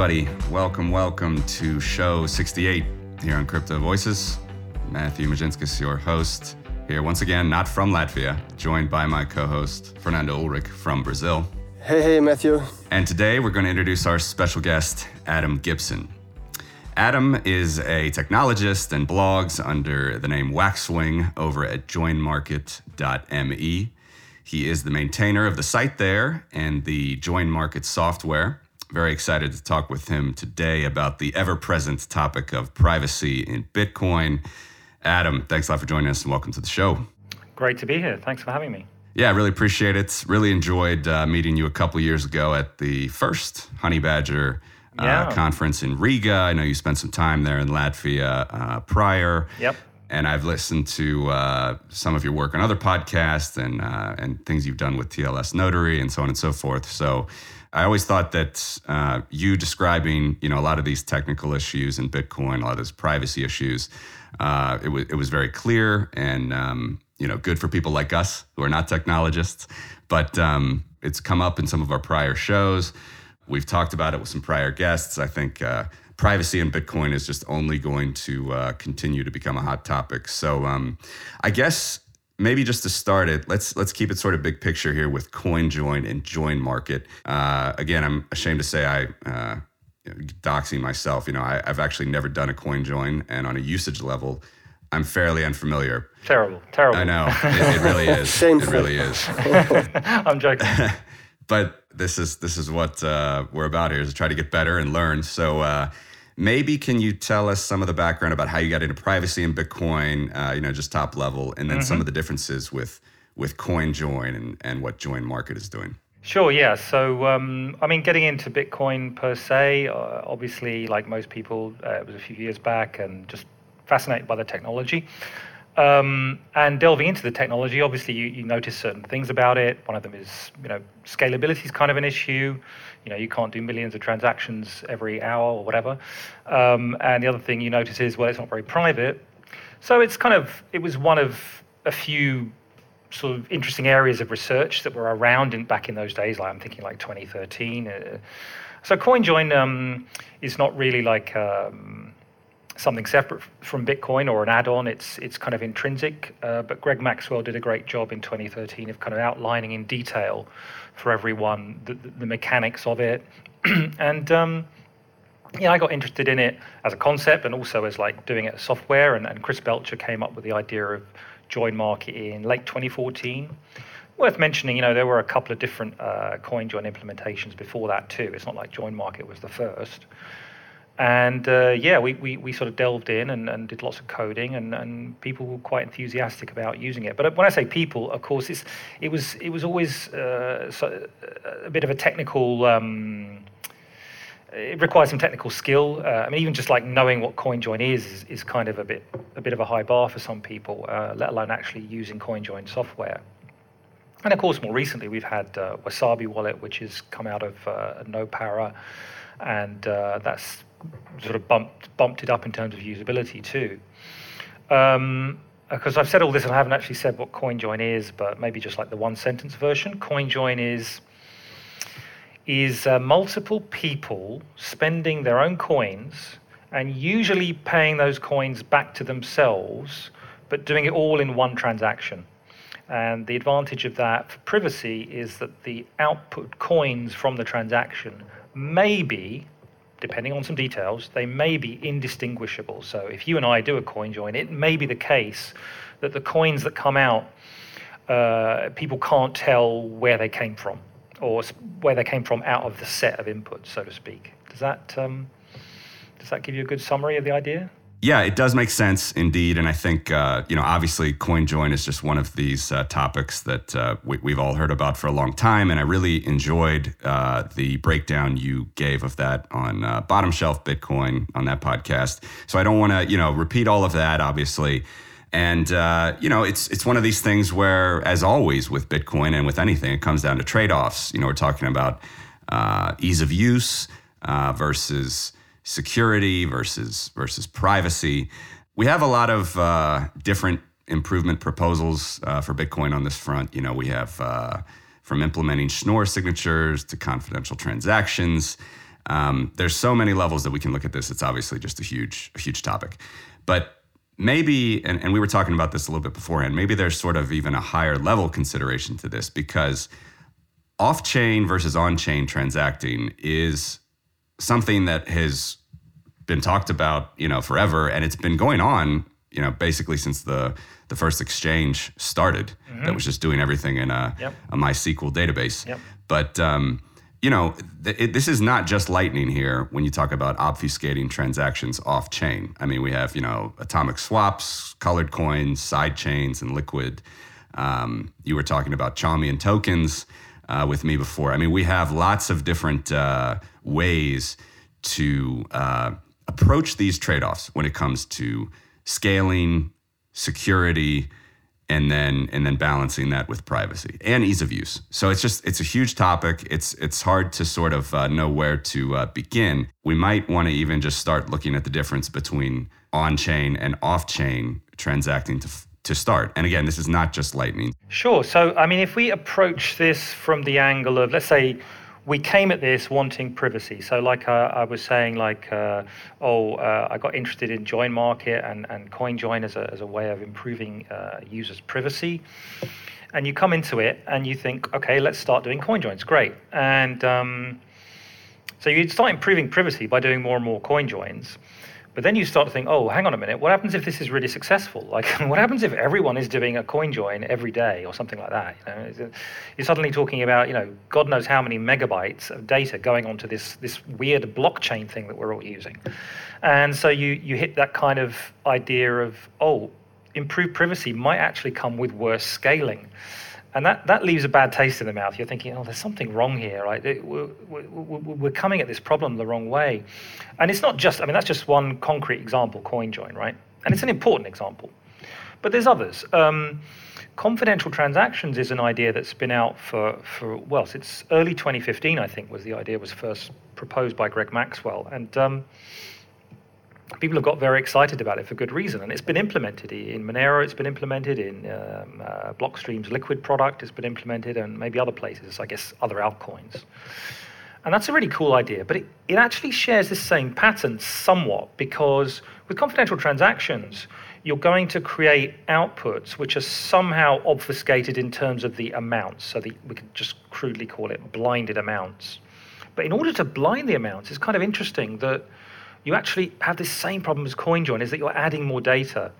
everybody. Welcome, welcome to show 68 here on Crypto Voices. Matthew Mezinskis, your host, here once again, not from Latvia, joined by my co host, Fernando Ulrich from Brazil. Hey, hey, Matthew. And today we're going to introduce our special guest, Adam Gibson. Adam is a technologist and blogs under the name Waxwing over at joinmarket.me. He is the maintainer of the site there and the Join Market software. Very excited to talk with him today about the ever present topic of privacy in Bitcoin. Adam, thanks a lot for joining us and welcome to the show. Great to be here. Thanks for having me. Yeah, I really appreciate it. Really enjoyed uh, meeting you a couple years ago at the first Honey Badger uh, Yeah. conference in Riga. I know you spent some time there in Latvia uh, prior. Yep. And I've listened to uh, some of your work on other podcasts and uh, and things you've done with TLS Notary and so on and so forth. So I always thought that uh, you describing you know a lot of these technical issues in Bitcoin, a lot of those privacy issues, uh, it was it was very clear and um, you know good for people like us who are not technologists. But um, it's come up in some of our prior shows. We've talked about it with some prior guests. I think uh, privacy in Bitcoin is just only going to uh, continue to become a hot topic. So um, I guess maybe just to start it, let's let's keep it sort of big picture here with CoinJoin and Join Market. Uh, again, I'm ashamed to say I. Uh, doxing myself, you know, I, I've actually never done a CoinJoin, and on a usage level, I'm fairly unfamiliar. Terrible. Terrible. I know it, it really is. it really is. I'm joking. but this is this is what uh, we're about here is to try to get better and learn. So uh, maybe can you tell us some of the background about how you got into privacy and Bitcoin? Uh, you know, just top level, and then some of the differences with with CoinJoin and and what Join Market is doing. Sure, yeah. So, um, I mean, getting into Bitcoin per se, uh, obviously, like most people, uh, it was a few years back and just fascinated by the technology. Um, and delving into the technology, obviously, you, you notice certain things about it. One of them is, you know, scalability is kind of an issue. You know, you can't do millions of transactions every hour or whatever. Um, and the other thing you notice is, well, it's not very private. So it's kind of, it was one of a few sort of interesting areas of research that were around in, back in those days. Like I'm thinking like 2013. Uh, so CoinJoin um, is not really like um, something separate from Bitcoin or an add-on. It's it's kind of intrinsic. Uh, but Greg Maxwell did a great job in 2013 of kind of outlining in detail for everyone the, the, mechanics of it, and. Um, yeah, I got interested in it as a concept and also as like doing it as software. And, and Chris Belcher came up with the idea of Join Market in late 2014. Worth mentioning, you know, there were a couple of different uh, CoinJoin implementations before that too. It's not like Join Market was the first. And uh, yeah, we, we, we sort of delved in and, and did lots of coding, and, and people were quite enthusiastic about using it. But when I say people, of course, it's, it was it was always uh, so, a bit of a technical. Um, it requires some technical skill. Uh, I mean, even just like knowing what CoinJoin is, is is kind of a bit a bit of a high bar for some people. Uh, let alone actually using CoinJoin software. And of course, more recently, we've had uh, Wasabi Wallet, which has come out of uh, NoPara, and uh, that's sort of bumped bumped it up in terms of usability too. Um, because I've said all this and I haven't actually said what CoinJoin is, but maybe just like the one sentence version. CoinJoin is is uh, multiple people spending their own coins and usually paying those coins back to themselves, but doing it all in one transaction. And the advantage of that for privacy is that the output coins from the transaction may be, depending on some details, they may be indistinguishable. So if you and I do a coin join, it may be the case that the coins that come out, uh, people can't tell where they came from or where they came from out of the set of inputs, so to speak. Does that um, does that give you a good summary of the idea? Yeah, it does make sense indeed, and I think uh, you know obviously CoinJoin is just one of these uh, topics that uh, we, we've all heard about for a long time, and I really enjoyed uh, the breakdown you gave of that on uh, Bottom Shelf Bitcoin on that podcast. So I don't want to you know repeat all of that, obviously. And uh, you know, it's it's one of these things where, as always with Bitcoin and with anything, it comes down to trade-offs. You know, we're talking about uh, ease of use uh, versus security versus versus privacy. We have a lot of uh, different improvement proposals uh, for Bitcoin on this front. You know, we have uh, from implementing Schnorr signatures to confidential transactions. Um, there's so many levels that we can look at this. It's obviously just a huge, a huge topic. But maybe, and, and we were talking about this a little bit beforehand, maybe there's sort of even a higher level consideration to this because off chain versus on chain transacting is something that has been talked about, you know, forever, and it's been going on, you know, basically since the the first exchange started. Mm-hmm. That was just doing everything in a, yep. a MySQL database. Yep. But um, you know, th- it, this is not just Lightning here when you talk about obfuscating transactions off chain. I mean, we have, you know, atomic swaps, colored coins, side chains, and liquid. Um, you were talking about Chaumian tokens uh, with me before. I mean, we have lots of different uh, ways to uh, approach these trade offs when it comes to scaling, security, and then and then balancing that with privacy and ease of use. So it's just it's a huge topic. It's it's hard to sort of uh, know where to uh, begin. We might want to even just start looking at the difference between on-chain and off-chain transacting to to start. And again, this is not just Lightning. Sure. So I mean, if we approach this from the angle of let's say we came at this wanting privacy. So, like uh, I was saying, like, uh, oh, uh, I got interested in Join Market and, and CoinJoin as a, as a way of improving uh, users' privacy. And you come into it and you think, okay, let's start doing CoinJoins. Great. And um, so you start improving privacy by doing more and more CoinJoins. But then you start to think, oh, hang on a minute, what happens if this is really successful? Like, what happens if everyone is doing a coin join every day or something like that? You know, you're suddenly talking about, you know, God knows how many megabytes of data going onto this this weird blockchain thing that we're all using, and so you you hit that kind of idea of, oh, improved privacy might actually come with worse scaling. And that, that leaves a bad taste in the mouth. You're thinking, oh, there's something wrong here, right? We're, we're, we're coming at this problem the wrong way. And it's not just, I mean, that's just one concrete example, CoinJoin, right? And it's an important example. But there's others. Um, confidential transactions is an idea that's been out for, for, well, since early 2015, I think, was the idea was first proposed by Greg Maxwell. And um, people have got very excited about it for good reason. And it's been implemented in Monero, it's been implemented in um, uh, Blockstream's Liquid product, it's been implemented, and maybe other places, I guess other altcoins. And that's a really cool idea, but it, it actually shares this same pattern somewhat because with confidential transactions, you're going to create outputs which are somehow obfuscated in terms of the amounts. So the, we could just crudely call it blinded amounts. But in order to blind the amounts, it's kind of interesting that you actually have this same problem as CoinJoin, is that you're adding more data.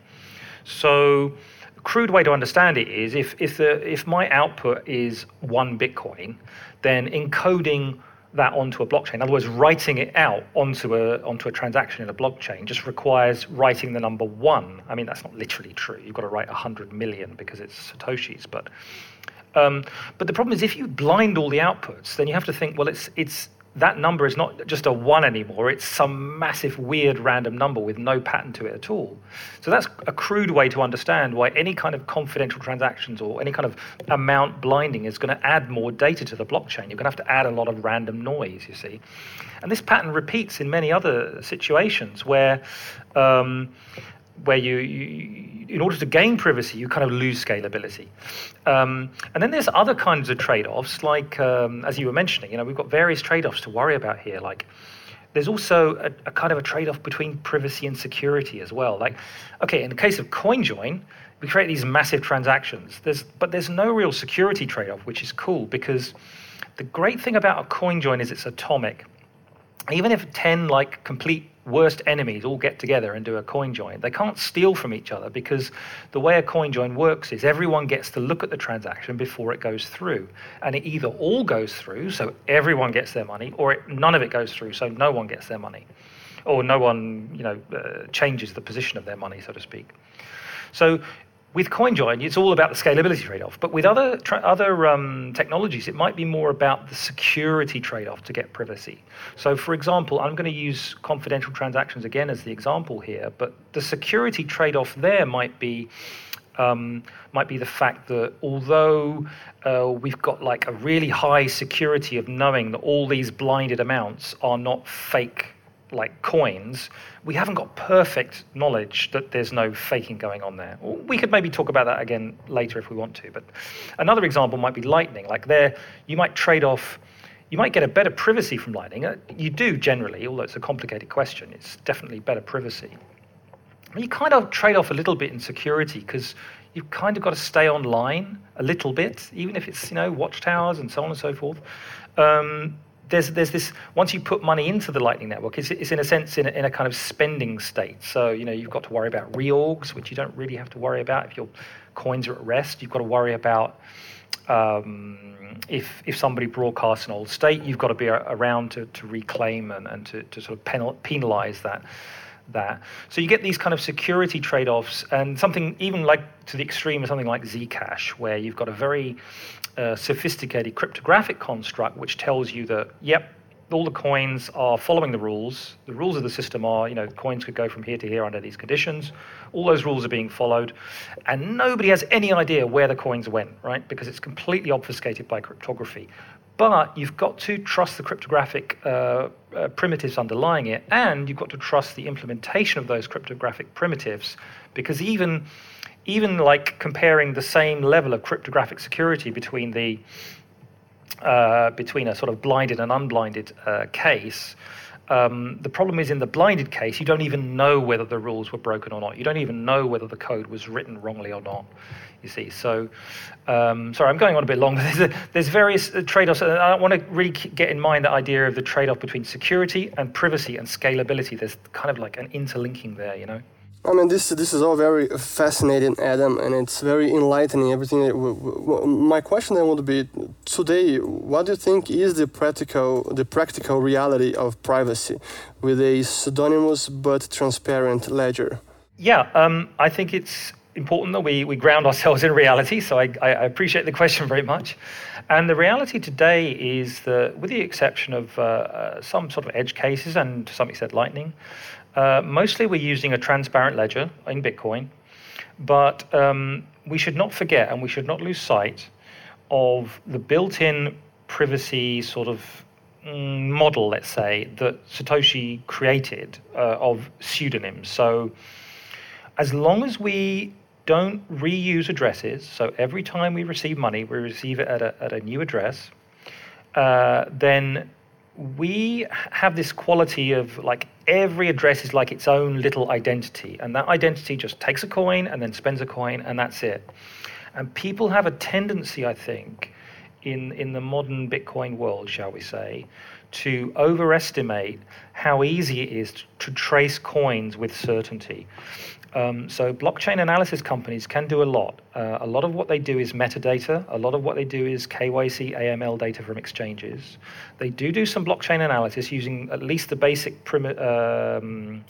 So a crude way to understand it is if, if, the, if my output is one Bitcoin, then encoding that onto a blockchain, in other words, writing it out onto a, onto a transaction in a blockchain just requires writing the number one. I mean, that's not literally true. You've got to write 100 million because it's Satoshis, but um, but the problem is if you blind all the outputs, then you have to think, well, it's it's that number is not just a one anymore, it's some massive, weird, random number with no pattern to it at all. So that's a crude way to understand why any kind of confidential transactions or any kind of amount blinding is going to add more data to the blockchain. You're going to have to add a lot of random noise, you see. And this pattern repeats in many other situations where. Um, where you, you, in order to gain privacy, you kind of lose scalability. Um, and then there's other kinds of trade-offs, like um, as you were mentioning, you know, we've got various trade-offs to worry about here. Like, there's also a, a kind of a trade-off between privacy and security as well. Like, okay, in the case of CoinJoin, we create these massive transactions. There's, but there's no real security trade-off, which is cool because the great thing about a CoinJoin is it's atomic. Even if 10 like complete worst enemies all get together and do a coin join. They can't steal from each other because the way a coin join works is everyone gets to look at the transaction before it goes through. And it either all goes through, so everyone gets their money, or it, none of it goes through, so no one gets their money. Or no one, you know, uh, changes the position of their money, so to speak. So with CoinJoin, it's all about the scalability trade-off. But with other tra- other um, technologies, it might be more about the security trade-off to get privacy. So, for example, I'm going to use confidential transactions again as the example here. But the security trade-off there might be um, might be the fact that although uh, we've got like a really high security of knowing that all these blinded amounts are not fake like coins, we haven't got perfect knowledge that there's no faking going on there. We could maybe talk about that again later if we want to. But another example might be Lightning. Like there, you might trade off you might get a better privacy from Lightning. Uh, you do generally, although it's a complicated question. It's definitely better privacy. But you kind of trade off a little bit in security because you've kind of got to stay online a little bit, even if it's you know watchtowers and so on and so forth. Um, there's there's this once you put money into the Lightning Network, it's, it's in a sense in a, in a kind of spending state. So you know you've got to worry about reorgs, which you don't really have to worry about if your coins are at rest. You've got to worry about um, if if somebody broadcasts an old state, you've got to be around to, to reclaim and, and to, to sort of penal, penalize that that. So you get these kind of security trade-offs, and something even like to the extreme of something like Zcash, where you've got a very uh, sophisticated cryptographic construct which tells you that yep, all the coins are following the rules. The rules of the system are, you know, coins could go from here to here under these conditions. All those rules are being followed, and nobody has any idea where the coins went, right? Because it's completely obfuscated by cryptography. But you've got to trust the cryptographic uh, uh, primitives underlying it, and you've got to trust the implementation of those cryptographic primitives, because even even like comparing the same level of cryptographic security between the uh, between a sort of blinded and unblinded uh, case. Um, the problem is in the blinded case, you don't even know whether the rules were broken or not. You don't even know whether the code was written wrongly or not. You see, so um, sorry, I'm going on a bit long. There's, a, there's various uh, trade-offs. I want to really get in mind the idea of the trade-off between security and privacy and scalability. There's kind of like an interlinking there, you know. I mean, this this is all very fascinating, Adam, and it's very enlightening. Everything. My question then would be: Today, what do you think is the practical the practical reality of privacy with a pseudonymous but transparent ledger? Yeah, um, I think it's important that we, we ground ourselves in reality. So I, I appreciate the question very much. And the reality today is that, with the exception of uh, uh, some sort of edge cases and to some extent Lightning, uh, mostly we're using a transparent ledger in Bitcoin, but um, we should not forget and we should not lose sight of the built in privacy sort of mm, model, let's say, that Satoshi created uh, of pseudonyms. So as long as we don't reuse addresses, so every time we receive money, we receive it at a, at a new address, uh, then we have this quality of like every address is like its own little identity, and that identity just takes a coin and then spends a coin, and that's it. And people have a tendency, I think, in in the modern Bitcoin world, shall we say, to overestimate how easy it is to trace coins with certainty. Um, so blockchain analysis companies can do a lot. Uh, a lot of what they do is metadata. A lot of what they do is KYC AML data from exchanges. They do do some blockchain analysis using at least the basic um,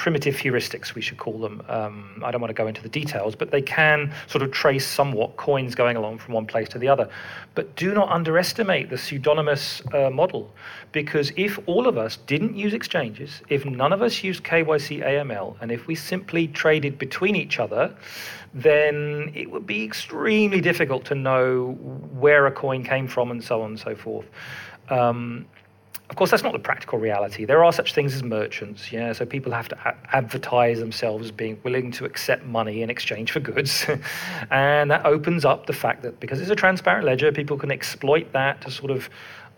primitive heuristics, we should call them. Um, I don't want to go into the details, but they can sort of trace somewhat coins going along from one place to the other. But do not underestimate the pseudonymous uh, model, because if all of us didn't use exchanges, if none of us used KYC AML, and if we simply traded between each other, then it would be extremely difficult to know where a coin came from and so on and so forth. Um, of course, that's not the practical reality. There are such things as merchants, yeah. So people have to a- advertise themselves as being willing to accept money in exchange for goods, and that opens up the fact that because it's a transparent ledger, people can exploit that to sort of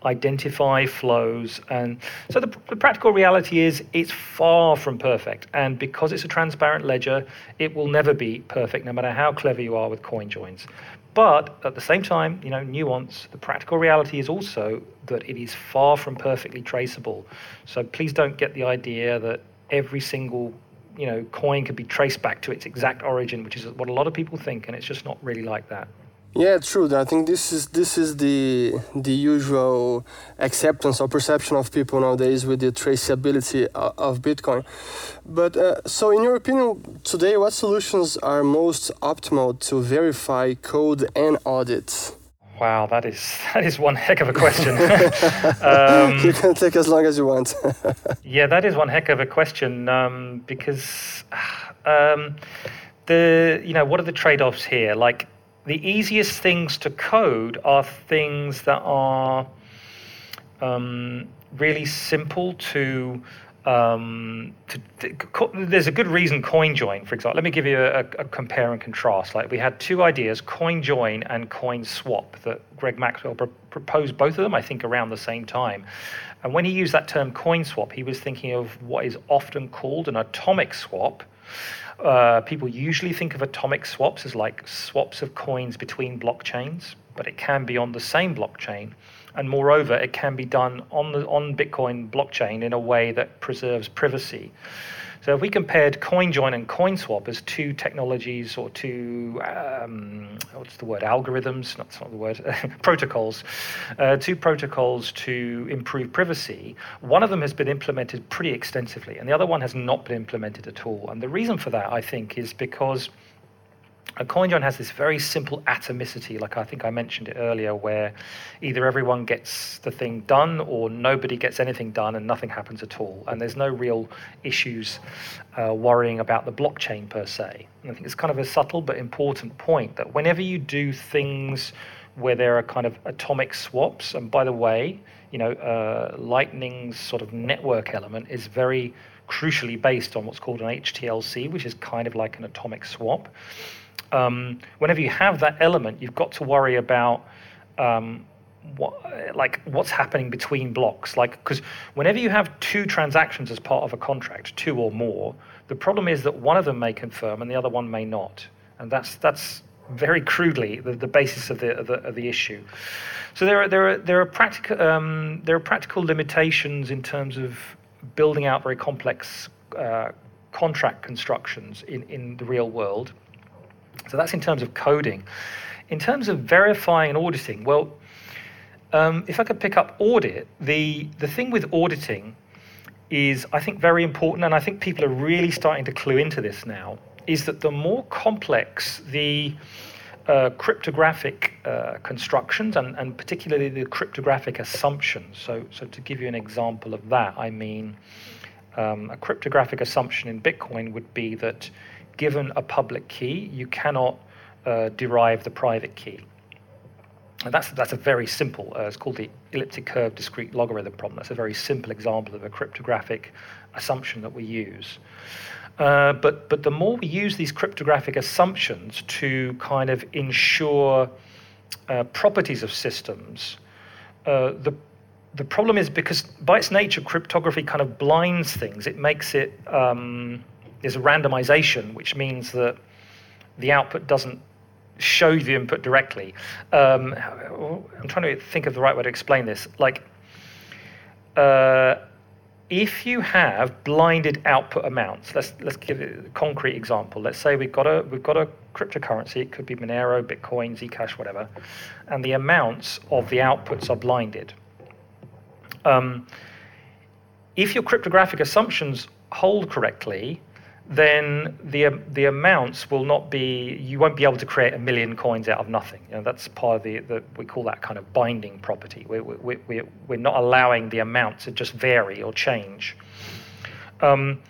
identify flows. And so the, the practical reality is it's far from perfect. And because it's a transparent ledger, it will never be perfect, no matter how clever you are with coin joins. But at the same time, you know, nuance, the practical reality is also that it is far from perfectly traceable. So please don't get the idea that every single you know coin could be traced back to its exact origin, which is what a lot of people think, and it's just not really like that. Yeah, true. I think this is this is the the usual acceptance or perception of people nowadays with the traceability of Bitcoin. But uh, so, in your opinion, today, what solutions are most optimal to verify code and audit? Wow, that is that is one heck of a question. um, you can take as long as you want. yeah, that is one heck of a question um, because um, the you know what are the trade-offs here? Like the easiest things to code are things that are um, really simple to um, to, to, there's a good reason CoinJoin, for example. Let me give you a, a, compare and contrast. Like we had two ideas, CoinJoin and CoinSwap, that Greg Maxwell pr- proposed both of them, I think, around the same time. And when he used that term CoinSwap, he was thinking of what is often called an atomic swap. Uh, people usually think of atomic swaps as like swaps of coins between blockchains, but it can be on the same blockchain and moreover, it can be done on the on Bitcoin blockchain in a way that preserves privacy. So if we compared CoinJoin and CoinSwap as two technologies or two, um, what's the word, algorithms, not, not the word, protocols, uh, two protocols to improve privacy, one of them has been implemented pretty extensively and the other one has not been implemented at all. And the reason for that, I think, is because a CoinJoin has this very simple atomicity, like I think I mentioned it earlier, where either everyone gets the thing done or nobody gets anything done and nothing happens at all. And there's no real issues uh, worrying about the blockchain per se. And I think it's kind of a subtle but important point that whenever you do things where there are kind of atomic swaps, and by the way, you know, uh, Lightning's sort of network element is very crucially based on what's called an HTLC, which is kind of like an atomic swap um, whenever you have that element, you've got to worry about um, what, like what's happening between blocks. Like because whenever you have two transactions as part of a contract, two or more, the problem is that one of them may confirm and the other one may not, and that's that's very crudely the, the basis of the, of the, of the issue. So there are there are there are practical um, there are practical limitations in terms of building out very complex uh, contract constructions in, in the real world. So that's in terms of coding. In terms of verifying and auditing, well, um, if I could pick up audit, the, the thing with auditing is, I think, very important, and I think people are really starting to clue into this now, is that the more complex the uh, cryptographic uh, constructions and, and particularly the cryptographic assumptions. So, so to give you an example of that, I mean um, a cryptographic assumption in Bitcoin would be that given a public key, you cannot uh, derive the private key. And that's, that's a very simple, uh, it's called the elliptic curve discrete logarithm problem. That's a very simple example of a cryptographic assumption that we use. Uh, but, but the more we use these cryptographic assumptions to kind of ensure uh, properties of systems, uh, the, the problem is because by its nature, cryptography kind of blinds things. It makes it um, there's a randomization, which means that the output doesn't show the input directly. Um, I'm trying to think of the right way to explain this. Like, uh, if you have blinded output amounts, let's let's give a concrete example. Let's say we've got a we've got a cryptocurrency. It could be Monero, Bitcoin, Zcash, whatever, and the amounts of the outputs are blinded. Um, if your cryptographic assumptions hold correctly, then the the amounts will not be you won't be able to create a million coins out of nothing. You know, that's part of the, the we call that kind of binding property. We, we, we, we're not allowing the amount to just vary or change. Um,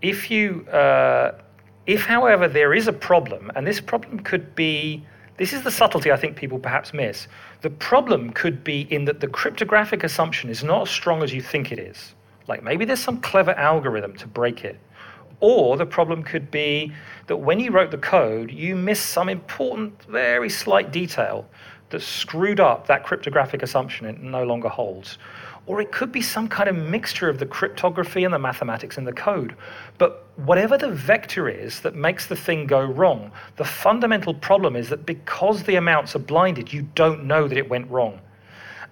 if you uh, if however there is a problem, and this problem could be this is the subtlety I think people perhaps miss. The problem could be in that the cryptographic assumption is not as strong as you think it is. Like maybe there's some clever algorithm to break it or the problem could be that when you wrote the code, you missed some important, very slight detail that screwed up that cryptographic assumption it no longer holds. Or it could be some kind of mixture of the cryptography and the mathematics in the code. But whatever the vector is that makes the thing go wrong, the fundamental problem is that because the amounts are blinded, you don't know that it went wrong.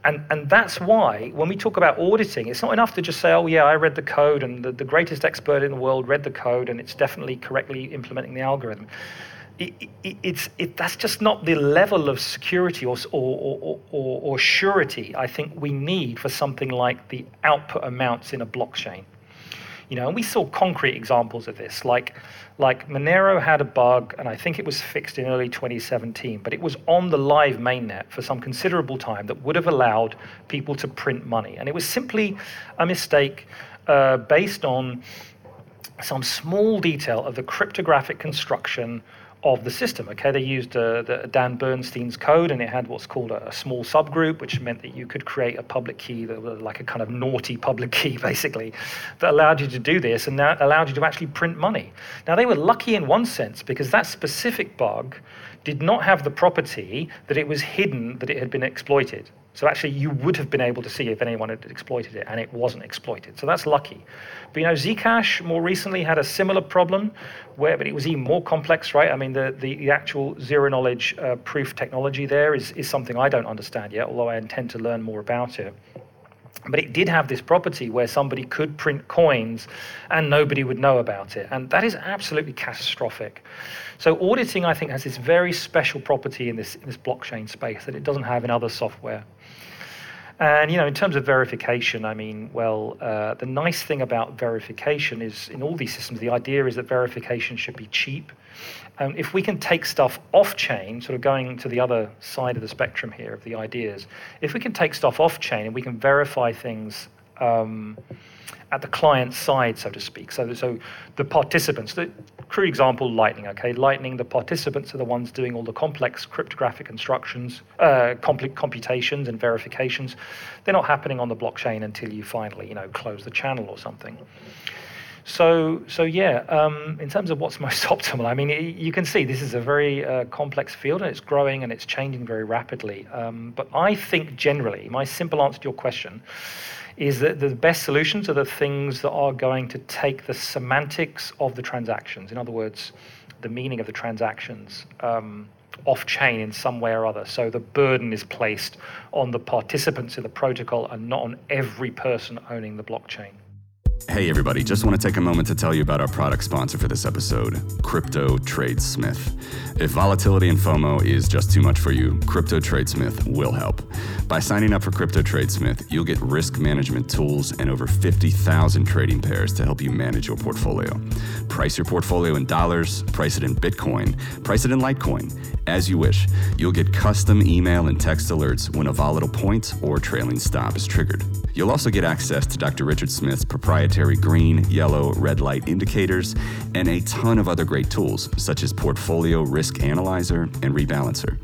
And, and that's why when we talk about auditing, it's not enough to just say, oh, yeah, I read the code and the, the greatest expert in the world read the code and it's definitely correctly implementing the algorithm. It, it, it's, it, that's just not the level of security or, or, or, or, or surety I think we need for something like the output amounts in a blockchain. You know, and we saw concrete examples of this, like like Monero had a bug, and I think it was fixed in early 2017, but it was on the live mainnet for some considerable time that would have allowed people to print money, and it was simply a mistake uh, based on some small detail of the cryptographic construction of the system. Okay, they used uh, the Dan Bernstein's code, and it had what's called a, a, small subgroup, which meant that you could create a public key that was like a kind of naughty public key, basically, that allowed you to do this and that allowed you to actually print money. Now they were lucky in one sense because that specific bug did not have the property that it was hidden that it had been exploited. So actually, you would have been able to see if anyone had exploited it, and it wasn't exploited. So that's lucky. But you know, Zcash more recently had a similar problem, where but it was even more complex, right? I mean, the the, the actual zero knowledge uh, proof technology there is is something I don't understand yet, although I intend to learn more about it. But it did have this property where somebody could print coins and nobody would know about it. And that is absolutely catastrophic. So, auditing, I think, has this very special property in this, in this blockchain space that it doesn't have in other software. And you know, in terms of verification, I mean, well, uh, the nice thing about verification is in all these systems, the idea is that verification should be cheap. Um, if we can take stuff off chain, sort of going to the other side of the spectrum here of the ideas, if we can take stuff off chain and we can verify things. Um, at the client side, so to speak. So, so the participants, the crude example, Lightning. Okay, Lightning. The participants are the ones doing all the complex cryptographic instructions, uh, computations, and verifications. They're not happening on the blockchain until you finally, you know, close the channel or something. So, so yeah. Um, in terms of what's most optimal, I mean, you can see this is a very uh, complex field, and it's growing and it's changing very rapidly. Um, but I think generally, my simple answer to your question is that the best solutions are the things that are going to take the semantics of the transactions. In other words, the meaning of the transactions. Um, off chain in some way or other. So the burden is placed on the participants in the protocol and not on every person owning the blockchain. Hey, everybody, just want to take a moment to tell you about our product sponsor for this episode, Crypto Tradesmith. If volatility and FOMO is just too much for you, Crypto Tradesmith will help. By signing up for Crypto Tradesmith, you'll get risk management tools and over 50,000 trading pairs to help you manage your portfolio. Price your portfolio in dollars, price it in Bitcoin, price it in Litecoin, as you wish. You'll get custom email and text alerts when a volatile point or trailing stop is triggered. You'll also get access to Dr. Richard Smith's proprietary green, yellow, red light indicators and a ton of other great tools, such as Portfolio Risk Analyzer and Rebalancer.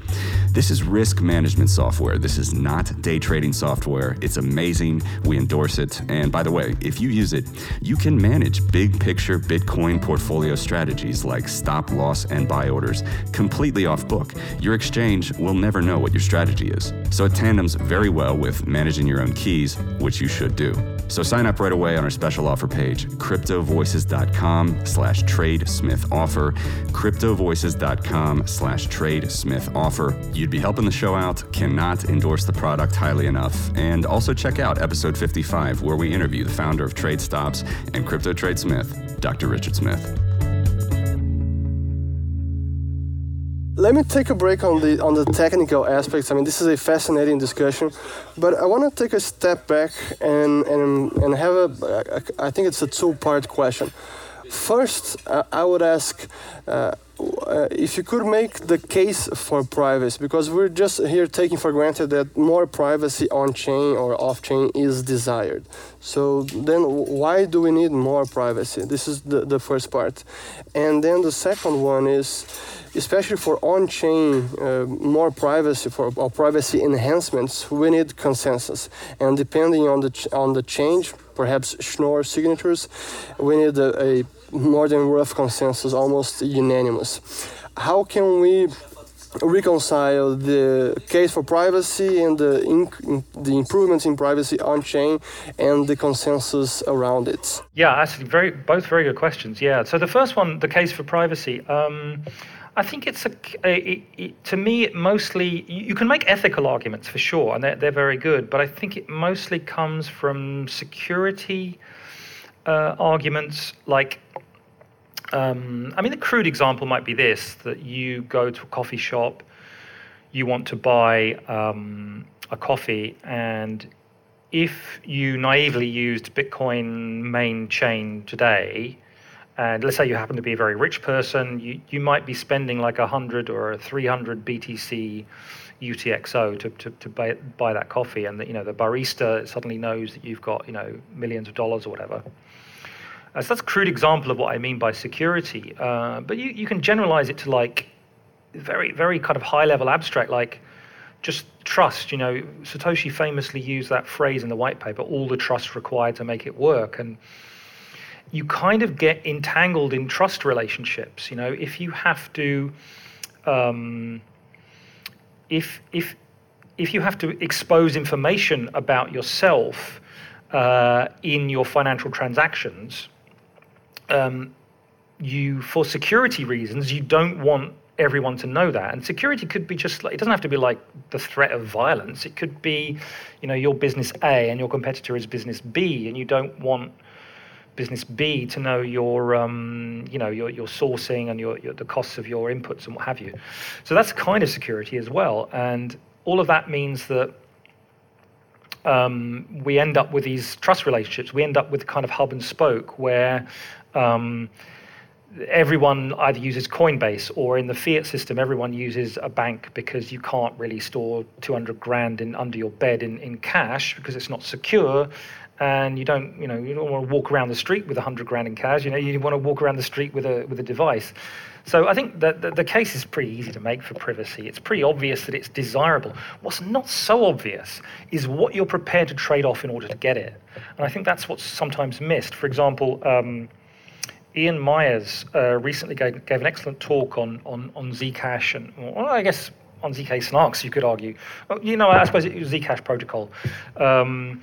This is risk management software. This is not day trading software. It's amazing. We endorse it. And by the way, if you use it, you can manage big picture Bitcoin portfolio strategies like stop loss and buy orders completely off book. Your exchange will never know what your strategy is. So it tandems very well with managing your own keys which you should do. So sign up right away on our special offer page, cryptovoices.com slash tradesmith offer, cryptovoices.com slash tradesmith offer. You'd be helping the show out, cannot endorse the product highly enough, and also check out episode 55 where we interview the founder of TradeStops and Crypto Tradesmith, Dr. Richard Smith. Let me take a break on the on the technical aspects. I mean, this is a fascinating discussion, but I want to take a step back and and and have a. I think it's a two-part question. First, uh, I would ask. Uh, uh, if you could make the case for privacy, because we're just here taking for granted that more privacy on chain or off chain is desired. So then, why do we need more privacy? This is the, the first part. And then the second one is especially for on-chain uh, more privacy for or privacy enhancements we need consensus. And depending on the on the change perhaps schnorr signatures we need a, a more than rough consensus almost unanimous. How can we reconcile the case for privacy and the the improvements in privacy on chain and the consensus around it? Yeah actually very both very good questions yeah. So the first one the case for privacy um, I think it's a, to me it mostly you can make ethical arguments for sure, and they're, they're very good. But I think it mostly comes from security uh, arguments. Like, um, I mean, the crude example might be this: that you go to a coffee shop, you want to buy um, a coffee, and if you naively used Bitcoin main chain today, and let's say you happen to be a very rich person, you, you might be spending like a 100 or a 300 BTC UTXO to, to, to buy, buy that coffee. And the, you know, the barista suddenly knows that you've got, you know, millions of dollars or whatever. Uh, so that's a crude example of what I mean by security. Uh, but you, you can generalize it to like very, very kind of high level abstract, like just trust. You know, Satoshi famously used that phrase in the white paper all the trust required to make it work. And you kind of get entangled in trust relationships. You know, if you have to, um, if, if, if you have to expose information about yourself uh, in your financial transactions, um, you, for security reasons, you don't want everyone to know that. And security could be just like, it doesn't have to be like the threat of violence. It could be, you know, your business A and your competitor is business B, and you don't want business B to know your, um, you know, your, your sourcing and your, your, the costs of your inputs and what have you. So that's kind of security as well. And all of that means that um, we end up with these trust relationships. We end up with kind of hub and spoke where um, everyone either uses Coinbase or in the fiat system, everyone uses a bank because you can't really store 200 grand in under your bed in, in cash because it's not secure. And you don't, you know, you don't want to walk around the street with 100 grand in cash. You know, you want to walk around the street with a with a device. So I think that the, the case is pretty easy to make for privacy. It's pretty obvious that it's desirable. What's not so obvious is what you're prepared to trade off in order to get it. And I think that's what's sometimes missed. For example. Um, Ian Miers uh, recently gave, gave, an excellent talk on, on, on Zcash and, well, I guess, on ZK Snarks, you could argue. You know, I suppose it was Zcash protocol. Um,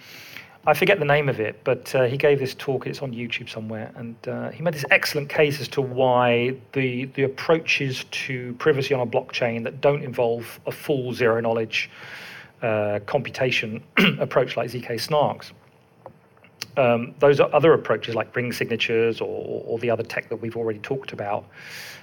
I forget the name of it, but uh, he gave this talk. It's on YouTube somewhere, and uh, he made this excellent case as to why the the approaches to privacy on a blockchain that don't involve a full zero knowledge uh, computation approach like ZK Snarks um, those are other approaches like ring signatures or, or, the other tech that we've already talked about.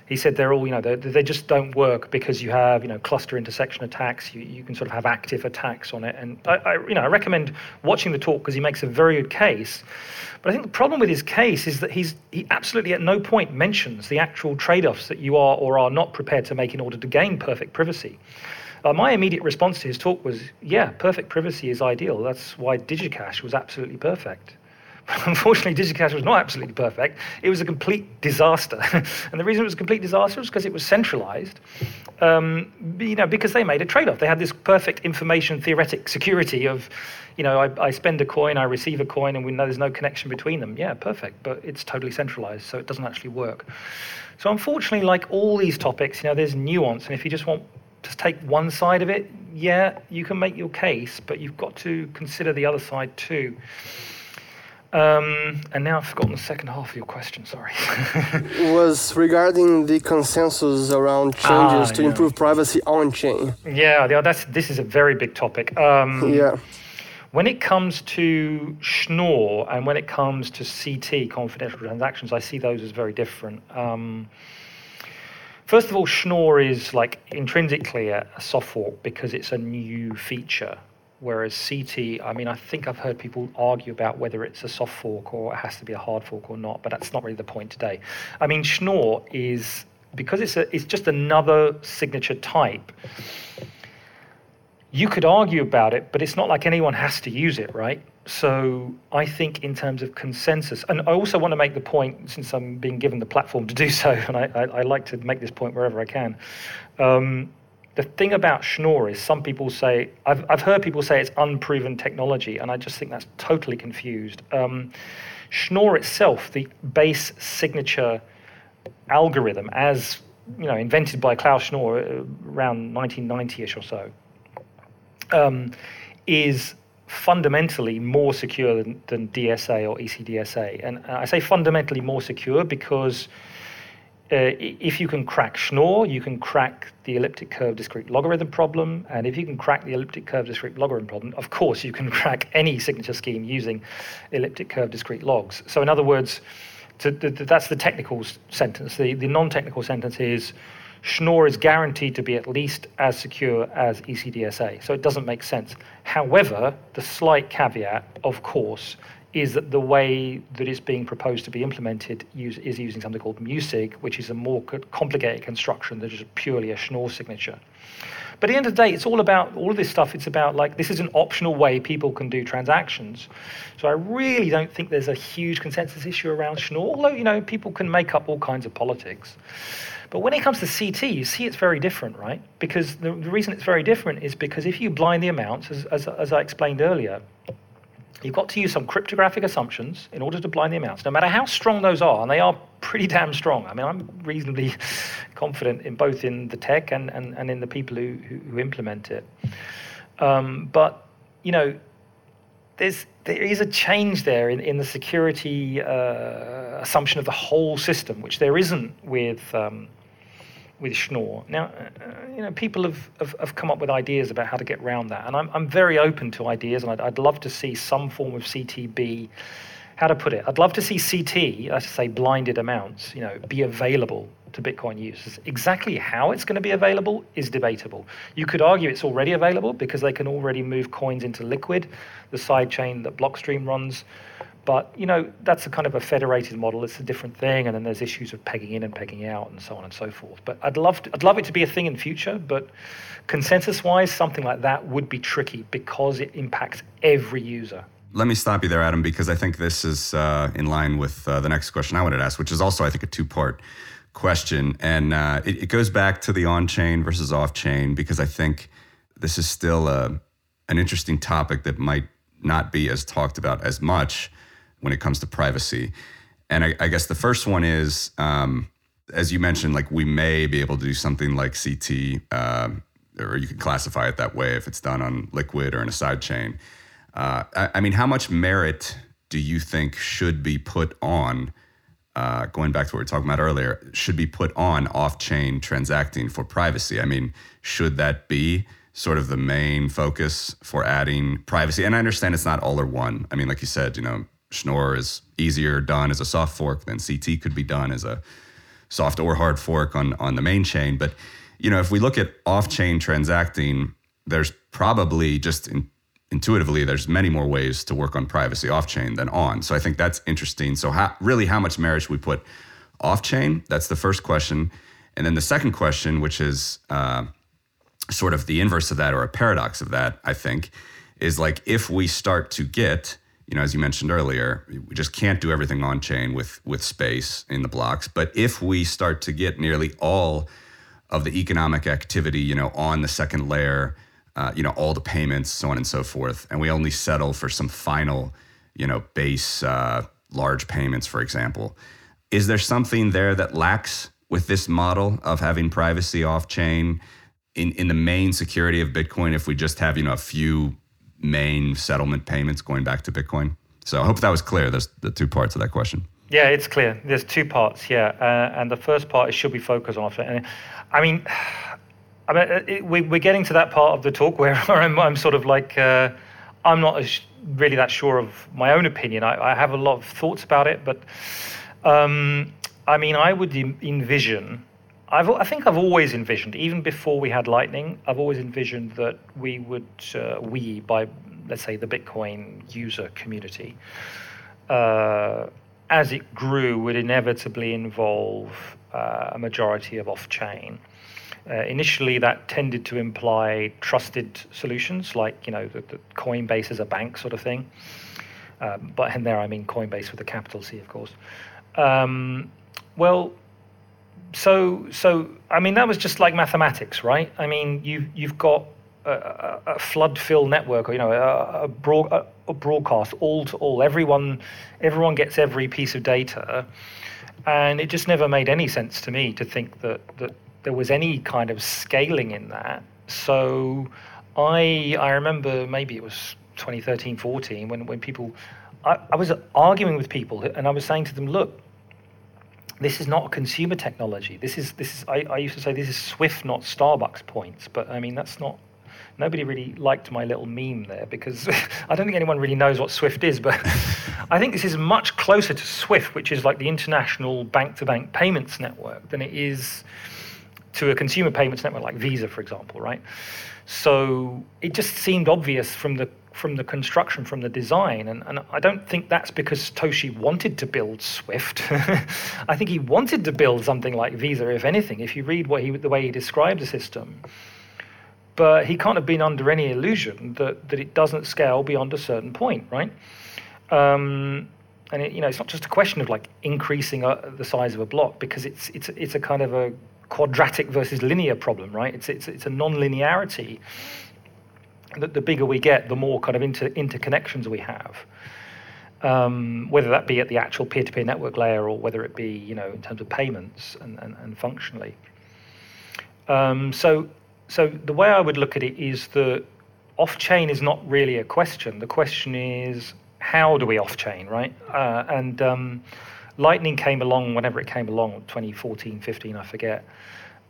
He said they're all, you know, they just don't work because you have, you know, cluster intersection attacks. You, you can sort of have active attacks on it. And I, I you know, I recommend watching the talk because he makes a very good case. But I think the problem with his case is that he's he absolutely at no point mentions the actual trade-offs that you are or are not prepared to make in order to gain perfect privacy. Uh, my immediate response to his talk was, yeah, perfect privacy is ideal. That's why DigiCash was absolutely perfect. Unfortunately, DigiCash was not absolutely perfect. It was a complete disaster. and the reason it was a complete disaster was because it was centralized, um, you know, because they made a trade-off. They had this perfect information theoretic security of, you know, I, I spend a coin, I receive a coin, and we know there's no connection between them. Yeah, perfect, but it's totally centralized, so it doesn't actually work. So unfortunately, like all these topics, you know, there's nuance, and if you just want to take one side of it, yeah, you can make your case, but you've got to consider the other side too. Um, and now I've forgotten the second half of your question. Sorry. was regarding the consensus around changes ah, to yeah. improve privacy on chain. Yeah, that's this is a very big topic. Um, yeah. When it comes to Schnorr and when it comes to CT, confidential transactions, I see those as very different. Um, first of all, Schnorr is like intrinsically a, a soft fork because it's a new feature. Whereas CT, I mean, I think I've heard people argue about whether it's a soft fork or it has to be a hard fork or not, but that's not really the point today. I mean, Schnorr is because it's a, it's just another signature type. You could argue about it, but it's not like anyone has to use it, right? So I think in terms of consensus, and I also want to make the point, since I'm being given the platform to do so, and I, I, I like to make this point wherever I can. Um, the thing about Schnorr is some people say, I've, I've heard people say it's unproven technology, and I just think that's totally confused. Um, Schnorr itself, the base signature algorithm, as you know, invented by Claus Schnorr uh, around 1990ish or so, um, is fundamentally more secure than, than DSA or ECDSA. And I say fundamentally more secure because uh, if you can crack Schnorr, you can crack the elliptic curve discrete logarithm problem. And if you can crack the elliptic curve discrete logarithm problem, of course, you can crack any signature scheme using elliptic curve discrete logs. So, in other words, to, to, that's the technical sentence. The, the non technical sentence is Schnorr is guaranteed to be at least as secure as ECDSA. So, it doesn't make sense. However, the slight caveat, of course, is that the way that it's being proposed to be implemented use, is using something called MUSIG, which is a more complicated construction than just purely a Schnorr signature. But at the end of the day, it's all about all of this stuff. It's about like this is an optional way people can do transactions. So I really don't think there's a huge consensus issue around Schnorr, although you know people can make up all kinds of politics. But when it comes to CT, you see it's very different, right? Because the, the reason it's very different is because if you blind the amounts, as, as, as I explained earlier, You've got to use some cryptographic assumptions in order to blind the amounts, no matter how strong those are, and they are pretty damn strong. I mean, I'm reasonably confident in both in the tech and, and, and in the people who, who, implement it. Um, but, you know, there's, there is a change there in, in the security uh, assumption of the whole system, which there isn't with um, with Schnorr. Now, uh, you know, people have, have, have, come up with ideas about how to get around that, and I'm, I'm very open to ideas, and I'd, I'd love to see some form of CTB. How to put it? I'd love to see CT, I should say blinded amounts, you know, be available to Bitcoin users. Exactly how it's going to be available is debatable. You could argue it's already available because they can already move coins into Liquid, the side chain that Blockstream runs. But you know that's a kind of a federated model. It's a different thing, and then there's issues of pegging in and pegging out, and so on and so forth. But I'd love to, I'd love it to be a thing in the future. But consensus-wise, something like that would be tricky because it impacts every user. Let me stop you there, Adam, because I think this is uh, in line with uh, the next question I wanted to ask, which is also I think a two-part question, and uh, it, it goes back to the on-chain versus off-chain because I think this is still a, an interesting topic that might not be as talked about as much when it comes to privacy. And I, I guess the first one is, um, as you mentioned, like we may be able to do something like CT, uh, or you can classify it that way if it's done on Liquid or in a side chain. Uh, I, I, mean, how much merit do you think should be put on? Uh, going back to what we were talking about earlier, should be put on off-chain transacting for privacy. I mean, should that be sort of the main focus for adding privacy? And I understand it's not all or one. I mean, like you said, you know, Schnorr is easier done as a soft fork than CT could be done as a soft or hard fork on, on the main chain. But you know, if we look at off-chain transacting, there's probably just in, intuitively there's many more ways to work on privacy off-chain than on. So I think that's interesting. So how, really, how much marriage we put off-chain? That's the first question. And then the second question, which is uh, sort of the inverse of that or a paradox of that, I think, is like if we start to get you know, as you mentioned earlier, we just can't do everything on chain with with space in the blocks. But if we start to get nearly all of the economic activity, you know, on the second layer, uh, you know, all the payments, so on and so forth, and we only settle for some final, you know, base uh, large payments, for example, is there something there that lacks with this model of having privacy off chain? In, in the main security of Bitcoin, if we just have you know a few main settlement payments going back to Bitcoin? So I hope that was clear. There's the two parts of that question. Yeah, it's clear. There's two parts. Yeah, uh, and the first part is should we focus on? And I mean, I mean, it, we, are getting to that part of the talk where I'm, I'm sort of like, uh, I'm not really that sure of my own opinion. I, I have a lot of thoughts about it, but um, I mean, I would envision I've, I think I've always envisioned, even before we had Lightning, I've always envisioned that we would, uh, we, by let's say the Bitcoin user community, uh, as it grew, would inevitably involve uh, a majority of off chain. Uh, initially, that tended to imply trusted solutions like, you know, the, the Coinbase as a bank sort of thing. Um, but and there I mean Coinbase with a capital C, of course. Um, well, so so I mean that was just like mathematics, right? I mean you you've got a, a flood fill network, or you know a, a, broad, a, a broadcast all to all. Everyone everyone gets every piece of data, and it just never made any sense to me to think that that there was any kind of scaling in that. So I I remember maybe it was 2013 14 when when people I, I was arguing with people and I was saying to them, look this is not a consumer technology. This is this is I, I used to say this is Swift, not Starbucks points. But I mean that's not nobody really liked my little meme there because I don't think anyone really knows what Swift is, but I think this is much closer to Swift, which is like the international bank to bank payments network, than it is to a consumer payments network like Visa, for example, right? So it just seemed obvious from the from the construction, from the design, and, and I don't think that's because Toshi wanted to build Swift. I think he wanted to build something like Visa, if anything. If you read what he the way he described the system, but he can't have been under any illusion that that it doesn't scale beyond a certain point, right? Um, and it, you know, it's not just a question of like increasing uh, the size of a block because it's it's it's a kind of a quadratic versus linear problem, right? It's it's it's a non-linearity. That the bigger we get, the more kind of inter interconnections we have. Um, whether that be at the actual peer-to-peer network layer or whether it be you know in terms of payments and, and, and functionally. Um, so so the way I would look at it is that off-chain is not really a question. The question is how do we off-chain, right? Uh, and um, Lightning came along whenever it came along, 2014, 15, I forget,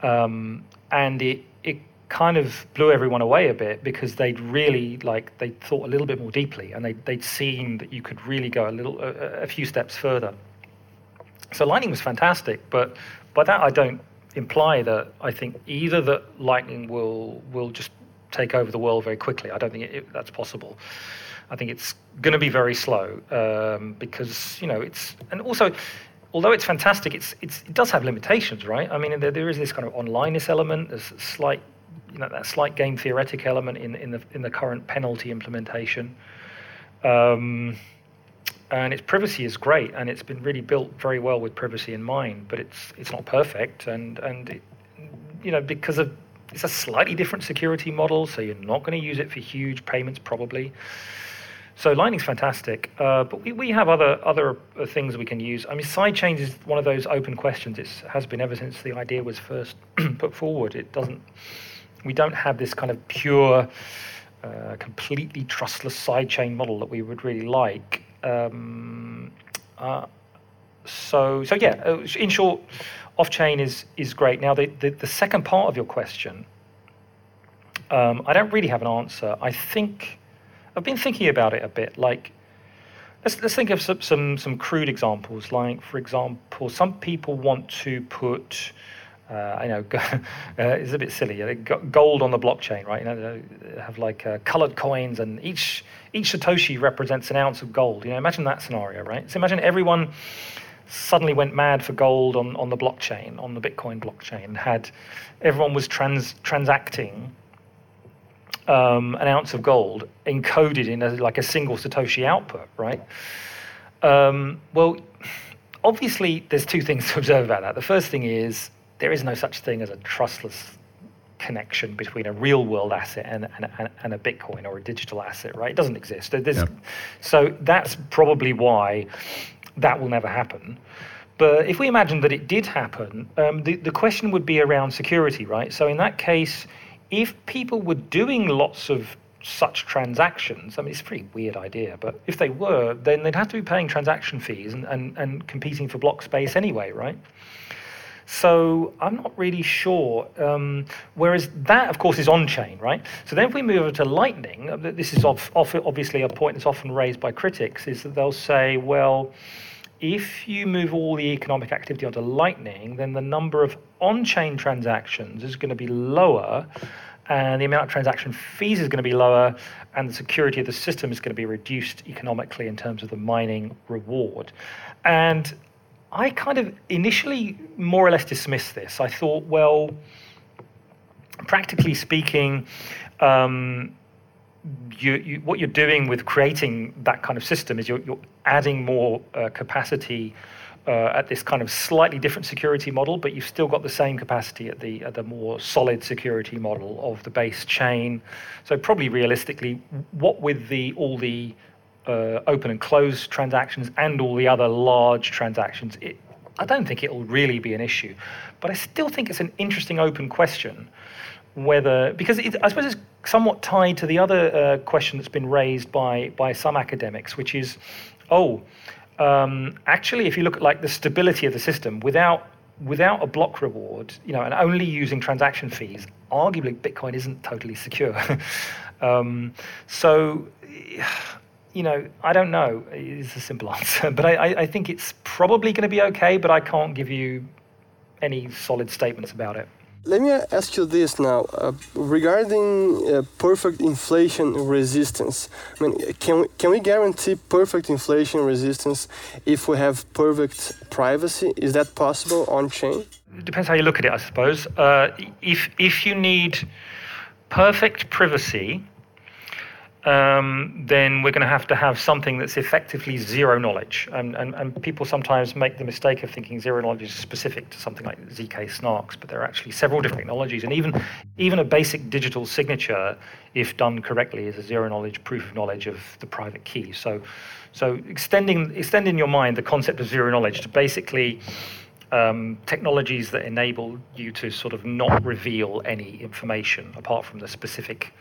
um, and it it kind of blew everyone away a bit because they'd really like they thought a little bit more deeply and they they'd seen that you could really go a little a, a few steps further. So Lightning was fantastic, but by that I don't imply that I think either that Lightning will will just take over the world very quickly. I don't think it, it, that's possible. I think it's going to be very slow um, because you know it's and also although it's fantastic, it's, it's it does have limitations, right? I mean, there, there is this kind of onlineness element, there's a slight you know that slight game theoretic element in in the in the current penalty implementation. Um, and its privacy is great, and it's been really built very well with privacy in mind. But it's it's not perfect, and and it, you know because of it's a slightly different security model, so you're not going to use it for huge payments probably. So Lightning's fantastic, uh, but we, we have other other uh, things we can use. I mean, sidechains is one of those open questions. It has been ever since the idea was first put forward. It doesn't. We don't have this kind of pure, uh, completely trustless sidechain model that we would really like. Um, uh, so so yeah. Uh, in short, off chain is is great. Now the, the, the second part of your question, um, I don't really have an answer. I think I've been thinking about it a bit. Like, let's let's think of some some, some crude examples. Like, for example, some people want to put. Uh, I know uh, it's a bit silly. Gold on the blockchain, right? You know, have like uh, colored coins, and each each satoshi represents an ounce of gold. You know, imagine that scenario, right? So imagine everyone suddenly went mad for gold on, on the blockchain, on the Bitcoin blockchain, had everyone was trans transacting um, an ounce of gold encoded in a, like a single Satoshi output, right? Um, well, obviously, there's two things to observe about that. The first thing is there is no such thing as a trustless connection between a real world asset and, and, and a Bitcoin or a digital asset, right? It doesn't exist. Yep. So that's probably why that will never happen. But if we imagine that it did happen, um, the, the question would be around security, right? So in that case, if people were doing lots of such transactions, I mean, it's a pretty weird idea, but if they were, then they'd have to be paying transaction fees and, and, and competing for block space anyway, right? So I'm not really sure. Um, whereas that, of course, is on chain, right? So then if we move over to Lightning, uh, this is obviously a point that's often raised by critics, is that they'll say, well, if you move all the economic activity onto Lightning, then the number of on chain transactions is going to be lower, and the amount of transaction fees is going to be lower, and the security of the system is going to be reduced economically in terms of the mining reward. And I kind of initially more or less dismissed this. I thought, well, practically speaking, um, you, you, what you're doing with creating that kind of system is you're, you're adding more uh, capacity uh, at this kind of slightly different security model, but you've still got the same capacity at the at the more solid security model of the base chain. So probably realistically, what with the all the uh, open and closed transactions and all the other large transactions, it, I don't think it will really be an issue. But I still think it's an interesting open question whether because it, I suppose it's somewhat tied to the other uh, question that's been raised by by some academics, which is, oh, um, actually, if you look at like the stability of the system without without a block reward, you know, and only using transaction fees, arguably Bitcoin isn't totally secure. um, so, you know, I don't know. Is a simple answer, but I, I think it's probably going to be okay. But I can't give you any solid statements about it. Let me ask you this now uh, regarding uh, perfect inflation resistance. I mean, can we, can we guarantee perfect inflation resistance if we have perfect privacy? Is that possible on chain? Depends how you look at it, I suppose. Uh, if if you need perfect privacy, um, then we're going to have to have something that's effectively zero knowledge. And, and, and people sometimes make the mistake of thinking zero knowledge is specific to something like ZK snarks, but there are actually several different technologies. And even, even a basic digital signature, if done correctly, is a zero knowledge proof of knowledge of the private key. So, so extending, extending your mind the concept of zero knowledge to basically um, technologies that enable you to sort of not reveal any information apart from the specific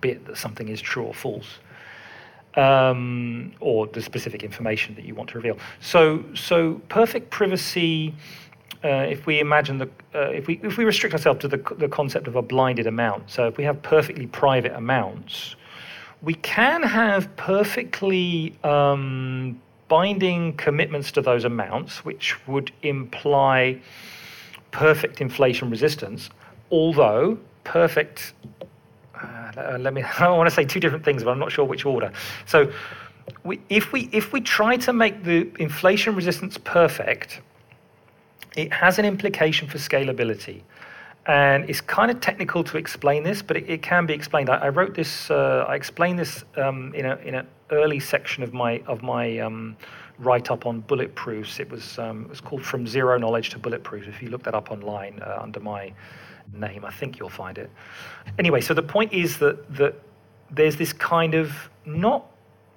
bit that something is true or false. Um, or the specific information that you want to reveal. So, so perfect privacy. Uh, if we imagine the, uh, if we if we restrict ourselves to the the concept of a blinded amount, so if we have perfectly private amounts, we can have perfectly um, binding commitments to those amounts, which would imply perfect inflation resistance, although perfect. Uh, let me. I want to say two different things, but I'm not sure which order. So, we, if we if we try to make the inflation resistance perfect, it has an implication for scalability. And it's kind of technical to explain this, but it, it can be explained. I, I wrote this. Uh, I explained this um, in in an early section of my of my um, write up on bulletproofs. It was um, it was called From Zero Knowledge to Bulletproof. If you look that up online uh, under my name, I think you'll find it. Anyway, so the point is that that there's this kind of not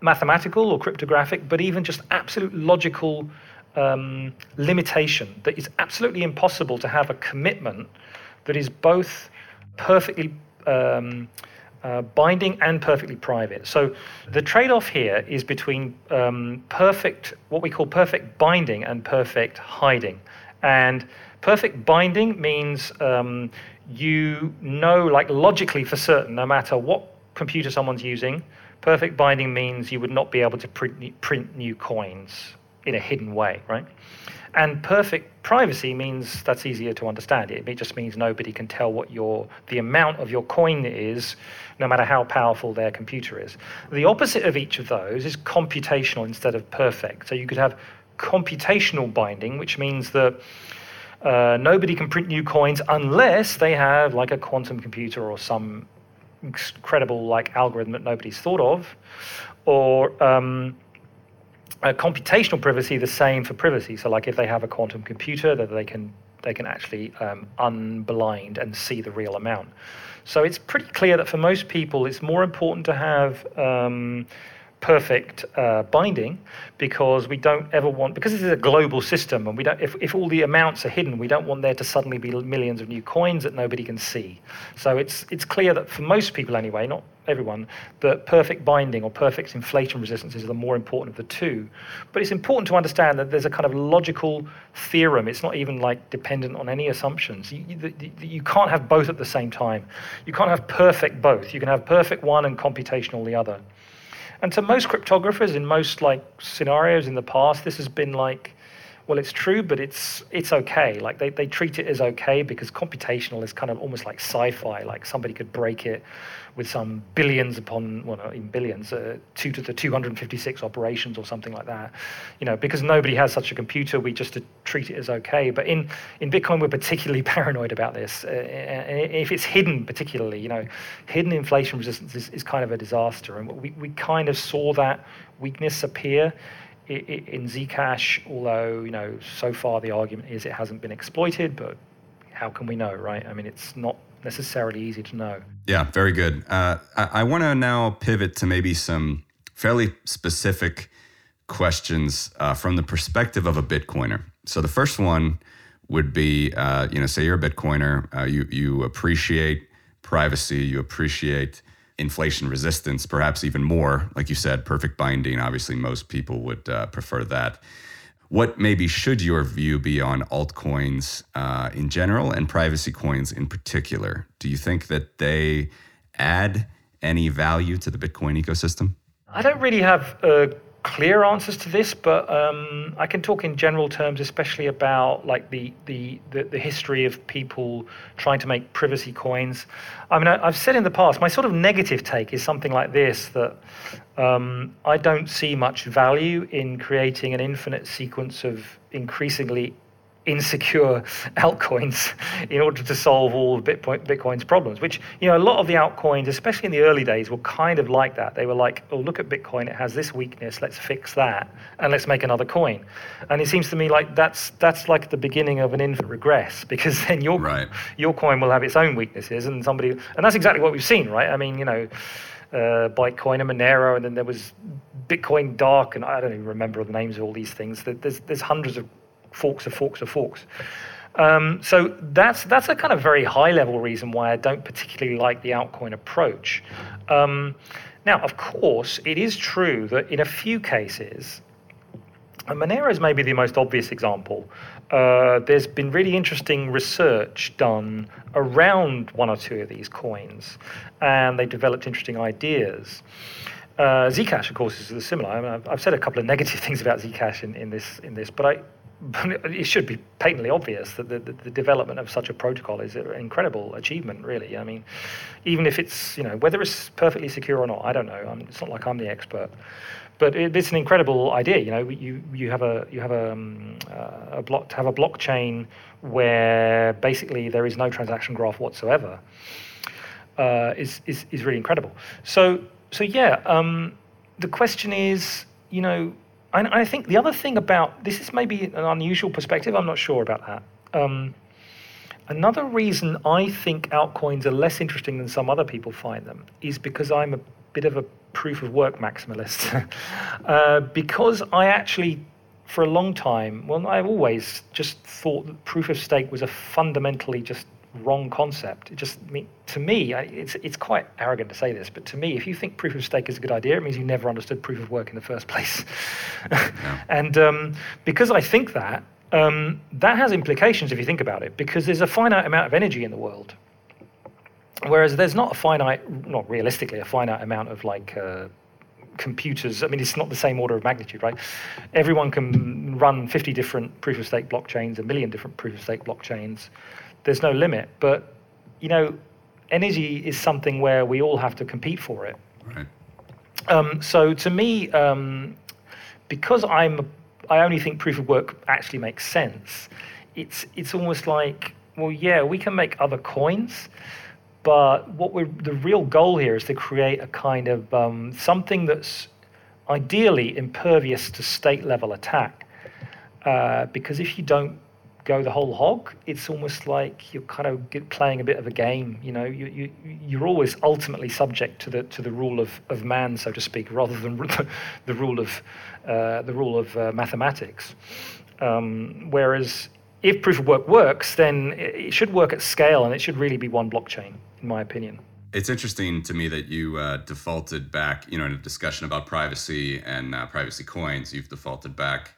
mathematical or cryptographic, but even just absolute logical um, limitation that it's absolutely impossible to have a commitment that is both perfectly um, uh, binding and perfectly private. So the trade off here is between um, perfect, what we call perfect binding and perfect hiding. And perfect binding means um, you know, like logically for certain, no matter what computer someone's using, perfect binding means you would not be able to print, print new coins in a hidden way, right? And perfect privacy means that's easier to understand. It, just means nobody can tell what your the amount of your coin is, no matter how powerful their computer is. The opposite of each of those is computational instead of perfect. So you could have computational binding, which means that uh, nobody can print new coins unless they have like a quantum computer or some incredible like algorithm that nobody's thought of, or um, uh, computational privacy the same for privacy. So, like if they have a quantum computer, that they can they can actually um, unblind and see the real amount. So it's pretty clear that for most people, it's more important to have um, perfect uh, binding because we don't ever want because this is a global system and we don't if, if all the amounts are hidden we don't want there to suddenly be millions of new coins that nobody can see. So it's it's clear that for most people anyway not everyone that perfect binding or perfect inflation resistance is the more important of the two. But it's important to understand that there's a kind of logical theorem. It's not even like dependent on any assumptions. You, you, you can't have both at the same time. You can't have perfect both. You can have perfect one and computational the other and to most cryptographers in most like scenarios in the past, this has been like, well, it's true, but it's it's okay. Like they, they treat it as okay because computational is kind of almost like sci-fi. Like somebody could break it with some billions upon well, not even billions, uh, two to the 256 operations or something like that. You know, because nobody has such a computer, we just treat it as okay. But in in Bitcoin, we're particularly paranoid about this. Uh, if it's hidden, particularly, you know, hidden inflation resistance is, is kind of a disaster, and we we kind of saw that weakness appear in Zcash, although you know so far the argument is it hasn't been exploited, but how can we know, right? I mean, it's not necessarily easy to know. Yeah, very good. Uh, I, I want to now pivot to maybe some fairly specific questions uh, from the perspective of a Bitcoiner. So the first one would be, uh, you know, say you're a Bitcoiner, uh, you you appreciate privacy, you appreciate inflation resistance, perhaps even more. Like you said, perfect binding. Obviously, most people would uh, prefer that. What maybe should your view be on altcoins uh, in general and privacy coins in particular? Do you think that they add any value to the Bitcoin ecosystem? I don't really have a clear answers to this, but um, I can talk in general terms, especially about like the, the, the the history of people trying to make privacy coins. I mean, I, have said in the past, my sort of negative take is something like this: that um, I don't see much value in creating an infinite sequence of increasingly insecure altcoins in order to solve all of Bitcoin, Bitcoin's problems, which, you know, a lot of the altcoins, especially in the early days, were kind of like that. They were like, oh, look at Bitcoin, it has this weakness, let's fix that, and let's make another coin. And it seems to me like that's that's like the beginning of an infinite regress, because then your, right. your coin will have its own weaknesses, and somebody, and that's exactly what we've seen, right? I mean, you know, uh, Bitcoin and Monero, and then there was Bitcoin Dark, and I don't even remember the names of all these things. There's, there's hundreds of forks of forks of forks. Um, so that's that's a kind of very high level reason why I don't particularly like the altcoin approach. Um, now, of course, it is true that in a few cases, and Monero is maybe the most obvious example. Uh, there's been really interesting research done around one or two of these coins, and they developed interesting ideas. Uh, Zcash, of course, is similar. I I've, said a couple of negative things about Zcash in, in this in this, but I it should be patently obvious that the, the, the, development of such a protocol is an incredible achievement, really. I mean, even if it's, you know, whether it's perfectly secure or not, I don't know. I'm, it's not like I'm the expert. But it, it's an incredible idea. You know, you, you have a you have a, um, uh, a block to have a blockchain where basically there is no transaction graph whatsoever. Uh, is, is is really incredible. So so yeah, um, the question is, you know, I, I think the other thing about this is maybe an unusual perspective. I'm not sure about that. Um, another reason I think altcoins are less interesting than some other people find them is because I'm a bit of a proof of work maximalist. uh, because I actually, for a long time, well, I've always just thought that proof of stake was a fundamentally just wrong concept. It just to me, it's it's quite arrogant to say this, but to me, if you think proof of stake is a good idea, it means you never understood proof of work in the first place. yeah. And um, because I think that, um, that has implications if you think about it, because there's a finite amount of energy in the world, whereas there's not a finite, not realistically, a finite amount of like. Uh, computers, I mean, it's not the same order of magnitude, right? Everyone can run 50 different proof of stake blockchains, a million different proof of stake blockchains there's no limit. But you know, energy is something where we all have to compete for it. Right. Um, so to me, um, because I'm, I only think proof of work actually makes sense. It's it's almost like, well, yeah, we can make other coins, but what we're the real goal here is to create a kind of um, something that's ideally impervious to state level attack. Uh, because if you don't go the whole hog, it's almost like you're kind of playing a bit of a game. You know, you, you you're always ultimately subject to the to the rule of, of man, so to speak, rather than the rule of uh, the rule of uh, mathematics. Um, whereas if proof of work works, then it should work at scale, and it should really be one blockchain, in my opinion. It's interesting to me that you uh, defaulted back, you know, in a discussion about privacy and uh, privacy coins, you've defaulted back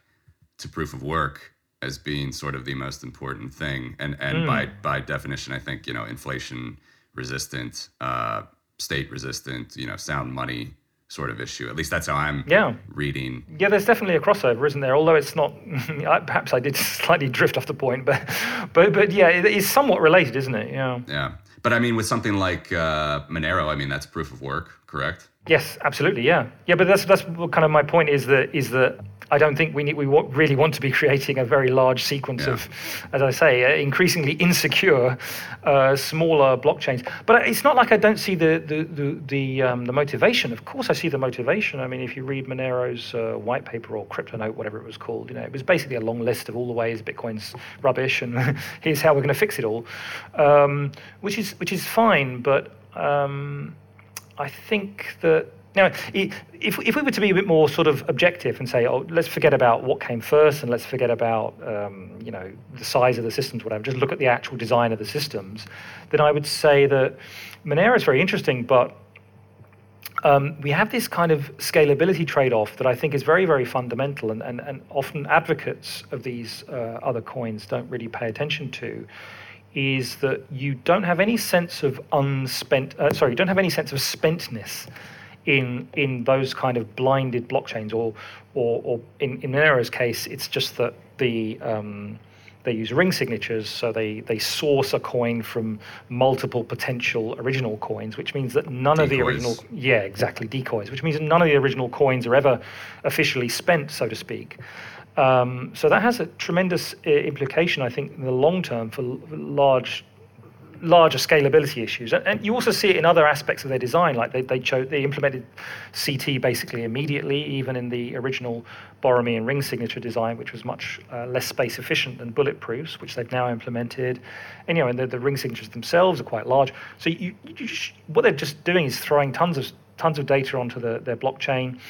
to proof of work as being sort of the most important thing. And and mm. by by definition, I think you know inflation resistant, uh, state resistant, you know, sound money sort of issue. At least that's how I'm yeah. reading. Yeah, there's definitely a crossover, isn't there? Although it's not. perhaps I did slightly drift off the point, but but but yeah, it is somewhat related, isn't it? Yeah. Yeah, but I mean, with something like uh, Monero, I mean, that's proof of work, correct? Yes, absolutely. Yeah, yeah. But that's that's kind of my point is that is that I don't think we need, we really want to be creating a very large sequence yeah. of, as I say, uh, increasingly insecure, uh, smaller blockchains. But it's not like I don't see the the the the, um, the, motivation. Of course, I see the motivation. I mean, if you read Monero's uh, white paper or CryptoNote, whatever it was called, you know, it was basically a long list of all the ways Bitcoin's rubbish, and here's how we're going to fix it all, um, which is which is fine. But um, I think that now, if, if we were to be a bit more sort of objective and say, oh, let's forget about what came first and let's forget about, um, you know, the size of the systems, whatever, just look at the actual design of the systems, then I would say that Monero is very interesting, but um, we have this kind of scalability trade-off that I think is very, very fundamental, and, and, and often advocates of these uh, other coins don't really pay attention to. Is that you don't have any sense of unspent? Uh, sorry, you don't have any sense of spentness in in those kind of blinded blockchains, or or, or in in Monero's case, it's just that the um, they use ring signatures, so they, they source a coin from multiple potential original coins, which means that none decoys. of the original yeah exactly decoys, which means that none of the original coins are ever officially spent, so to speak. Um, so that has a tremendous uh, implication, I think, in the long term for large larger scalability issues. And, you also see it in other aspects of their design, like they they, they implemented CT basically immediately, even in the original and ring signature design, which was much uh, less space efficient than bulletproofs, which they've now implemented. And you know, and the, the ring signatures themselves are quite large. So you, you what they're just doing is throwing tons of tons of data onto the, their blockchain.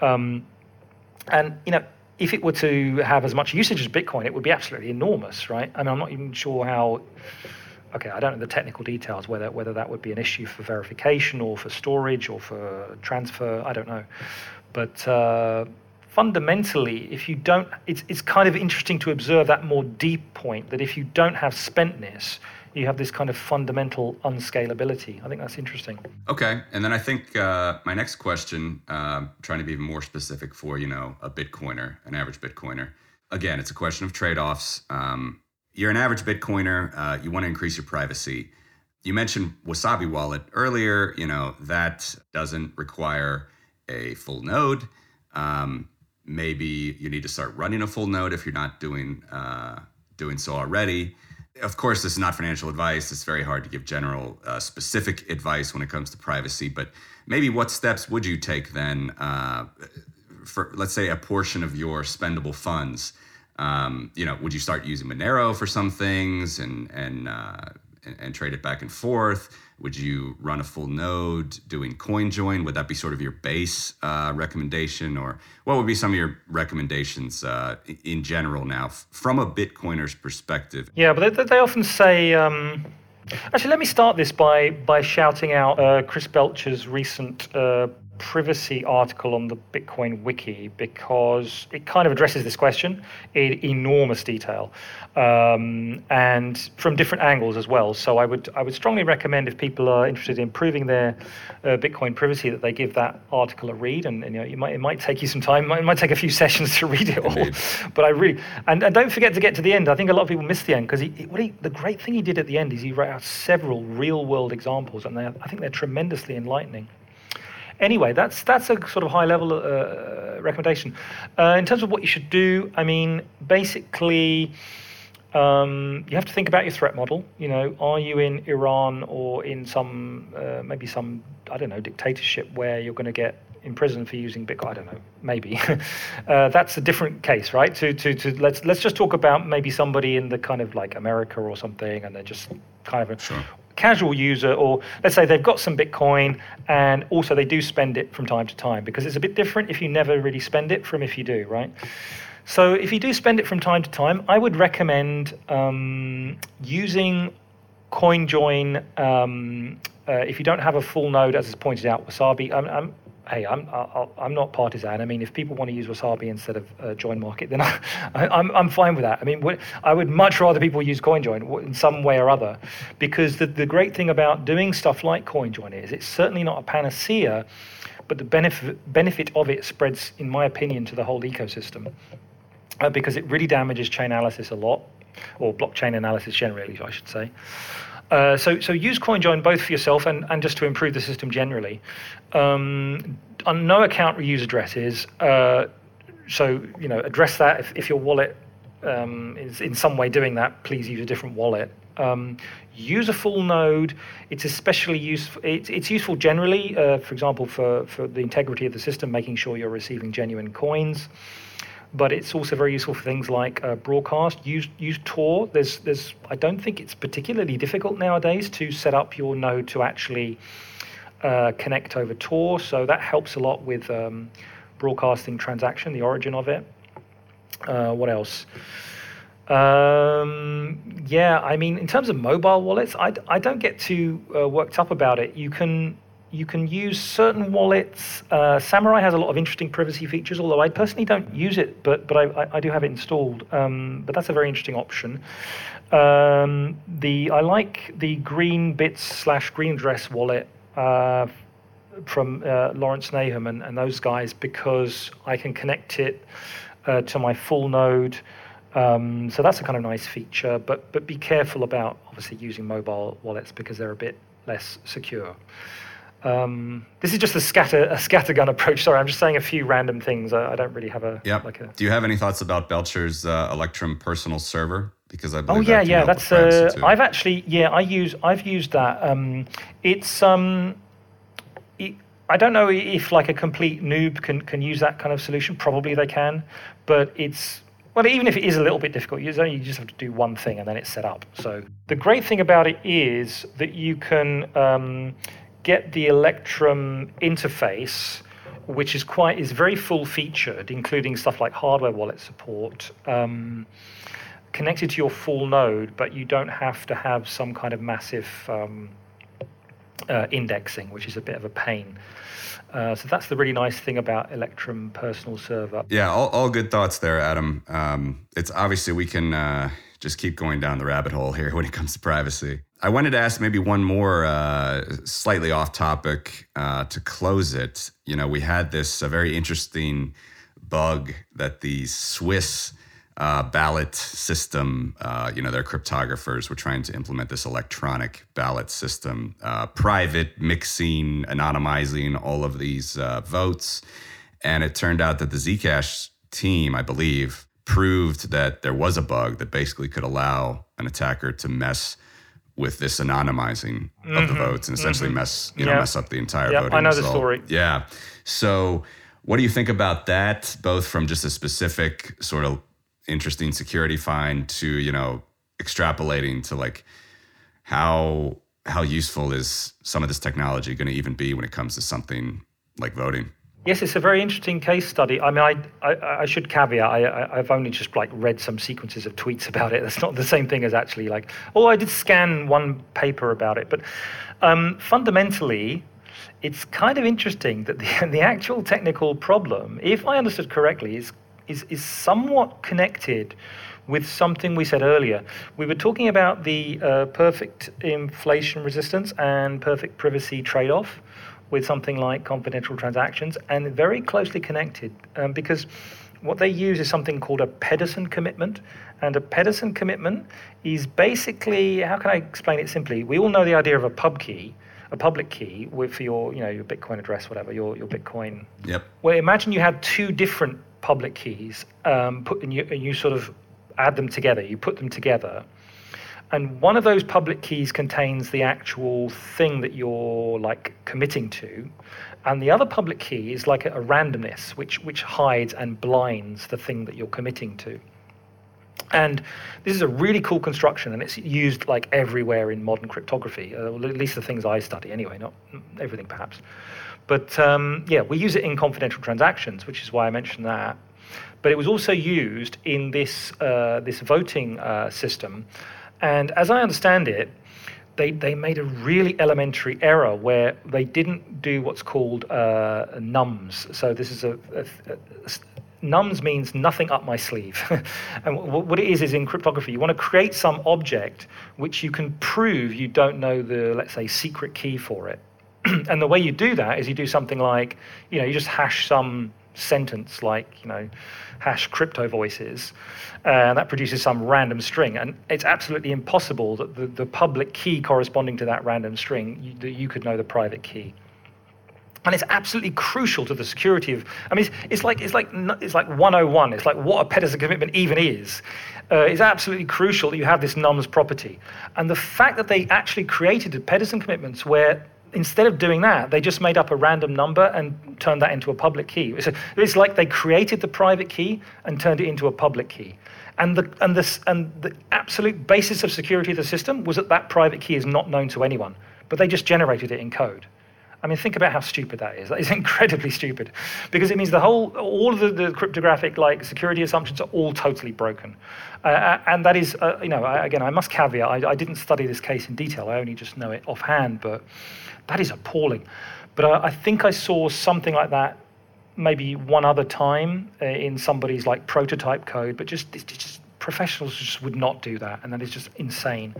Um, and you know, if it were to have as much usage as Bitcoin, it would be absolutely enormous, right? I mean, I'm not even sure how okay, I don't know the technical details whether whether that would be an issue for verification or for storage or for transfer. I don't know, but uh, fundamentally, if you don't, it's it's kind of interesting to observe that more deep point that if you don't have spentness, you have this kind of fundamental unscalability. I think that's interesting. Okay, and then I think uh, my next question, uh, trying to be more specific for you know a Bitcoiner, an average Bitcoiner. Again, it's a question of trade-offs. Um, you're an average Bitcoiner, uh, you want to increase your privacy. You mentioned Wasabi Wallet earlier. You know that doesn't require a full node. Um, maybe you need to start running a full node if you're not doing uh, doing so already. Of course, this is not financial advice. It's very hard to give general, uh, specific advice when it comes to privacy. But maybe what steps would you take then uh, for, let's say, a portion of your spendable funds? Um, you know, would you start using Monero for some things and and, uh, and, and trade it back and forth? Would you run a full node doing CoinJoin? Would that be sort of your base uh, recommendation, or what would be some of your recommendations uh, in general now from a Bitcoiner's perspective? Yeah, but they, they often say. Um, actually, let me start this by by shouting out uh, Chris Belcher's recent uh, privacy article on the Bitcoin wiki because it kind of addresses this question in enormous detail um, and from different angles as well. So I would I would strongly recommend if people are interested in improving their uh, Bitcoin privacy that they give that article a read. And, and you know, it might it might take you some time. It might, it might take a few sessions to read it all. but I really and, and don't forget to get to the end. I think a lot of people miss the end because he, what he, the great thing he did at the end is he wrote out several real world examples, and I think they're tremendously enlightening anyway, that's that's a sort of high level uh, recommendation. Uh, in terms of what you should do, I mean, basically. Um, you have to think about your threat model. You know, are you in Iran or in some uh, maybe some I don't know dictatorship where you're going to get imprisoned for using Bitcoin? I don't know. Maybe uh, that's a different case, right? To, to to let's let's just talk about maybe somebody in the kind of like America or something, and they're just kind of sure casual user, or let's say they've got some Bitcoin and also they do spend it from time to time, because it's a bit different if you never really spend it from if you do, right? So if you do spend it from time to time, I would recommend um, using CoinJoin. Um, uh, if you don't have a full node, as is pointed out, Wasabi. I'm, I'm, hey, I'm i am not partisan. I mean, if people want to use Wasabi instead of uh, JoinMarket, then I, am I'm, I'm fine with that. I mean, I would much rather people use CoinJoin in some way or other, because the the great thing about doing stuff like CoinJoin is it's certainly not a panacea, but the benefit benefit of it spreads, in my opinion, to the whole ecosystem, uh, because it really damages chain analysis a lot, or blockchain analysis generally, I should say. Uh, so, so use CoinJoin both for yourself and, and just to improve the system generally. Um, on no account reuse addresses. Uh, so, you know, address that if, if your wallet um, is in some way doing that. Please use a different wallet. Um, use a full node. It's especially useful. It's, it's useful generally, uh, for example, for, for the integrity of the system, making sure you're receiving genuine coins but it's also very useful for things like uh, broadcast. Use use Tor. There's there's I don't think it's particularly difficult nowadays to set up your node to actually uh, connect over Tor, so that helps a lot with um, broadcasting transaction, the origin of it. Uh, what else? Um, yeah, I mean, in terms of mobile wallets, I, I don't get too uh, worked up about it. You can you can use certain wallets. Uh, Samurai has a lot of interesting privacy features, although I personally don't use it, but but I, I do have it installed. Um, but that's a very interesting option. Um, the I like the Green Bits slash GreenAddress wallet. Uh, from uh, Lawrence Nahum and, and those guys because I can connect it uh, to my full node. Um, so that's a kind of nice feature, but but be careful about obviously using mobile wallets because they're a bit less secure. Um, this is just a scatter a scattergun approach. Sorry, I'm just saying a few random things. I, I don't really have a yep. like a. Do you have any thoughts about Belcher's uh, Electrum personal server? Because I Oh yeah, that yeah. That's uh. I've actually yeah I use I've used that. Um, it's um, it, I don't know if like a complete noob can can use that kind of solution. Probably they can, but it's well even if it is a little bit difficult, you just have to do one thing and then it's set up. So the great thing about it is that you can um, get the Electrum interface. Which is quite is very full featured, including stuff like hardware wallet support. Um, connected to your full node, but you don't have to have some kind of massive um, uh, indexing, which is a bit of a pain. Uh, so that's the really nice thing about Electrum Personal Server. Yeah, all, all good thoughts there, Adam. Um, it's obviously we can uh, just keep going down the rabbit hole here when it comes to privacy. I wanted to ask maybe one more uh, slightly off topic uh, to close it. You know, we had this uh, very interesting bug that the Swiss uh, ballot system, uh, you know, their cryptographers were trying to implement this electronic ballot system, uh, private, mixing, anonymizing all of these uh, votes. And it turned out that the Zcash team, I believe, proved that there was a bug that basically could allow an attacker to mess with this anonymizing of the mm-hmm. votes and essentially mm-hmm. mess, you know, Yeah. mess up the entire Yeah, voting I know the story. Yeah. So, what do you think about that, both from just a specific sort of interesting security find to, you know, extrapolating to like how how useful is some of this technology going to even be when it comes to something like voting? Yes, it's a very interesting case study. I mean, I, I, I should caveat, I, I've only just like read some sequences of tweets about it. That's not the same thing as actually like, oh, I did scan one paper about it. But um, fundamentally, it's kind of interesting that the, the actual technical problem, if I understood correctly, is, is, is somewhat connected with something we said earlier. We were talking about the uh, perfect inflation resistance and perfect privacy trade off with something like confidential transactions, and very closely connected um, because what they use is something called a Pedersen commitment. And a Pedersen commitment is basically, how can I explain it simply? We all know the idea of a pub key, a public key with for your, you know, your Bitcoin address, whatever, your, your Bitcoin Yep. well, imagine you had two different public keys, um, put and you, and you sort of add them together. You put them together, and one of those public keys contains the actual thing that you're like committing to, and the other public key is like a, a randomness, which which hides and blinds the thing that you're committing to. And this is a really cool construction, and it's used like everywhere in modern cryptography, uh, at least the things I study anyway, not everything perhaps. But um, yeah, we use it in confidential transactions, which is why I mentioned that. But it was also used in this uh, this voting uh, system, and as I understand it, they, they made a really elementary error where they didn't do what's called uh, nums. So this is a, a, a nums means nothing up my sleeve. and wh- what it is is in cryptography, you want to create some object which you can prove you don't know the, let's say, secret key for it. and the way you do that is you do something like, you know, you just hash some sentence like, you know, hash crypto voices, uh, and that produces some random string. And it's absolutely impossible that the, the public key corresponding to that random string, you, that you could know the private key and it's absolutely crucial to the security of. I mean, it's, it's like it's like it's like 101. It's like what a Pedersen commitment even is. Uh, it's absolutely crucial that you have this nums property, and the fact that they actually created the Pedersen commitments where instead of doing that, they just made up a random number and turned that into a public key. It's, like they created the private key and turned it into a public key. And the, and, this, and the absolute basis of security of the system was that that private key is not known to anyone, but they just generated it in code. I mean, think about how stupid that is. That is incredibly stupid, because it means the whole, all of the, the cryptographic like security assumptions are all totally broken, uh, and that is, uh, you know, I, again, I must caveat. I, I didn't study this case in detail. I only just know it offhand, but that is appalling. But uh, I think I saw something like that maybe one other time uh, in somebody's like prototype code, but just it's just professionals just would not do that, and that is just insane.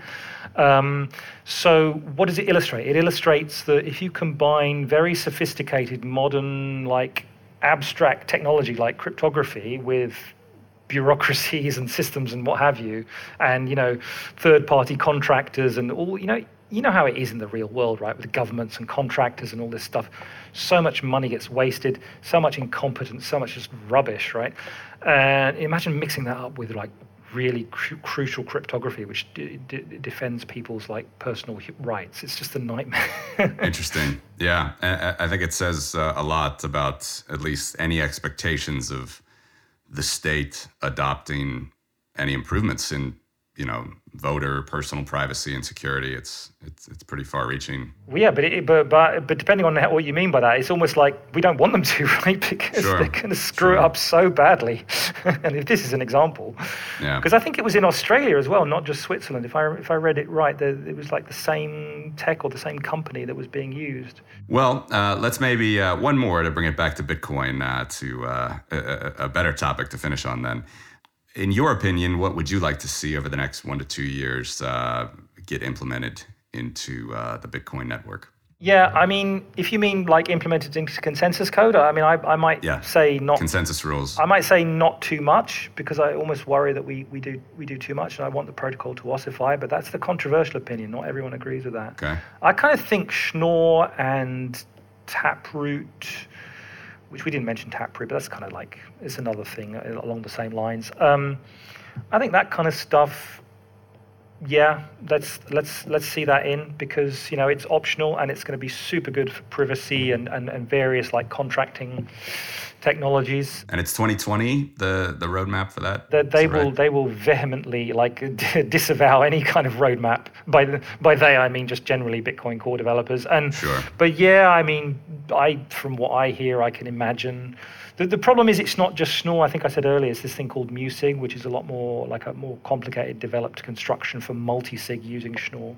Um, so, what does it illustrate? It illustrates that if you combine very sophisticated, modern, like abstract technology like cryptography with bureaucracies and systems and what have you, and you know, third-party contractors and all, you know, you know how it is in the real world, right? With governments and contractors and all this stuff. So much money gets wasted, so much incompetence, so much just rubbish, right? And imagine mixing that up with like really cru- crucial cryptography, which d- d- defends people's like personal rights. It's just a nightmare. Interesting. Yeah, I, I think it says uh, a lot about at least any expectations of the state adopting any improvements in you know voter personal privacy and security it's it's it's pretty far reaching well, yeah but it, but but but depending on what you mean by that it's almost like we don't want them to right? Because sure. they're going to screw sure. it up so badly. And if this is an example. Yeah. Because i think it was in australia as well not just switzerland. If i if i read it right the, it was like the same tech or the same company that was being used. Well uh, let's maybe uh, one more to bring it back to bitcoin uh, to uh, a, a better topic to finish on then in your opinion, what would you like to see over the next one to two years uh, get implemented into uh, the Bitcoin network? Yeah, I mean, if you mean like implemented into consensus code, I mean, I, I might yeah. say not consensus rules. I might say not too much because I almost worry that we, we do we do too much, and I want the protocol to ossify. But that's the controversial opinion. Not everyone agrees with that. Okay. I kind of think Schnorr and Taproot which we didn't mention Taproot, but that's kind of like it's another thing along the same lines. Um, I think that kind of stuff. Yeah, let's let's let's see that in because you know it's optional and it's going to be super good for privacy and, and, and various like contracting technologies. And it's 2020, the the roadmap for that. That they will right? they will vehemently like disavow any kind of roadmap. By the, by they I mean just generally Bitcoin core developers. And sure. but yeah, I mean I from what I hear, I can imagine. The, the problem is it's not just Schnorr. I think I said earlier it's this thing called Musig, which is a lot more like a more complicated developed construction for multi-sig using Schnorr.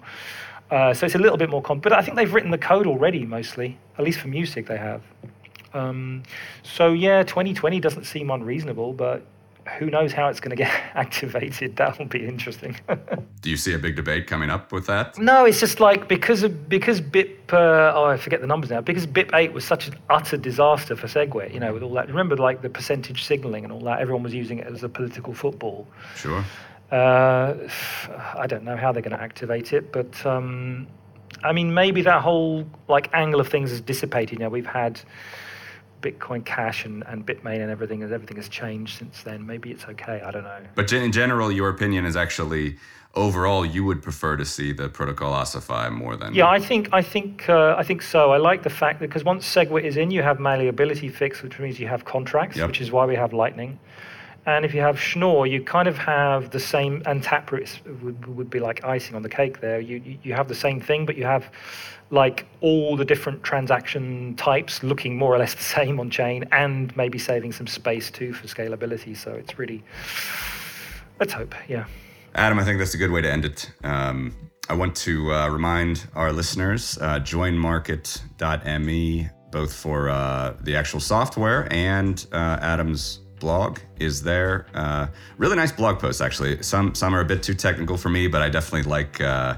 Uh, so it's a little bit more comp, but I think they've written the code already mostly, at least for Musig they have. Um, so yeah, 2020 doesn't seem unreasonable, but who knows how it's going to get activated? That will be interesting. Do you see a big debate coming up with that? No, it's just like because of because BIP. Uh, oh, I forget the numbers now. Because BIP eight was such an utter disaster for SegWit. You know, with all that. Remember, like the percentage signaling and all that. Everyone was using it as a political football. Sure. Uh, I don't know how they're going to activate it, but um, I mean, maybe that whole like angle of things has dissipated. You know, we've had Bitcoin Cash and, and Bitmain and everything as everything has changed since then. Maybe it's okay. I don't know. But in general, your opinion is actually overall you would prefer to see the protocol ossify more than yeah i think i think uh, i think so i like the fact that because once segwit is in you have malleability fix which means you have contracts yep. which is why we have lightning and if you have Schnorr, you kind of have the same, and Taproot would, would be like icing on the cake there. You, you have the same thing, but you have like all the different transaction types looking more or less the same on chain and maybe saving some space too for scalability. So it's really, let's hope, yeah. Adam, I think that's a good way to end it. Um, I want to uh, remind our listeners uh, joinmarket.me, both for uh, the actual software and uh, Adam's blog is there. Uh, really nice blog posts, actually. Some some are a bit too technical for me, but I definitely like uh,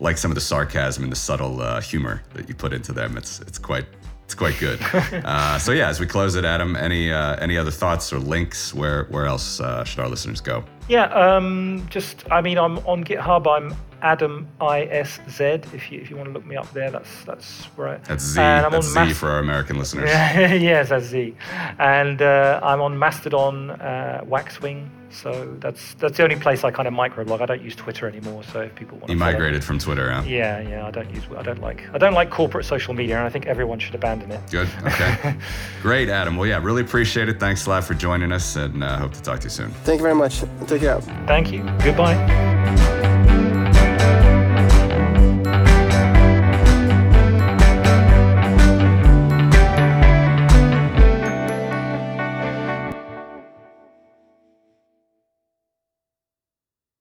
like some of the sarcasm and the subtle uh, humor that you put into them. It's it's quite it's quite good. Uh, so yeah, as we close it, Adam, any uh, any other thoughts or links? Where where else uh, should our listeners go? Yeah, um, just I mean, I'm on GitHub. I'm Adam ISZ. If you if you want to look me up there, that's that's right. That's Z. And I'm that's Z Mas- for our American listeners. yes, that's Z. And uh, I'm on Mastodon, uh, Waxwing. So that's that's the only place I kind of microblog. I don't use Twitter anymore. So if people want, to. you migrated from Twitter, huh? Yeah, yeah. I don't use. I don't like. I don't like corporate social media, and I think everyone should abandon it. Good. Okay. Great, Adam. Well, yeah, really appreciate it. Thanks a lot for joining us, and uh, hope to talk to you soon. Thank you very much. Take care. Thank you. Goodbye.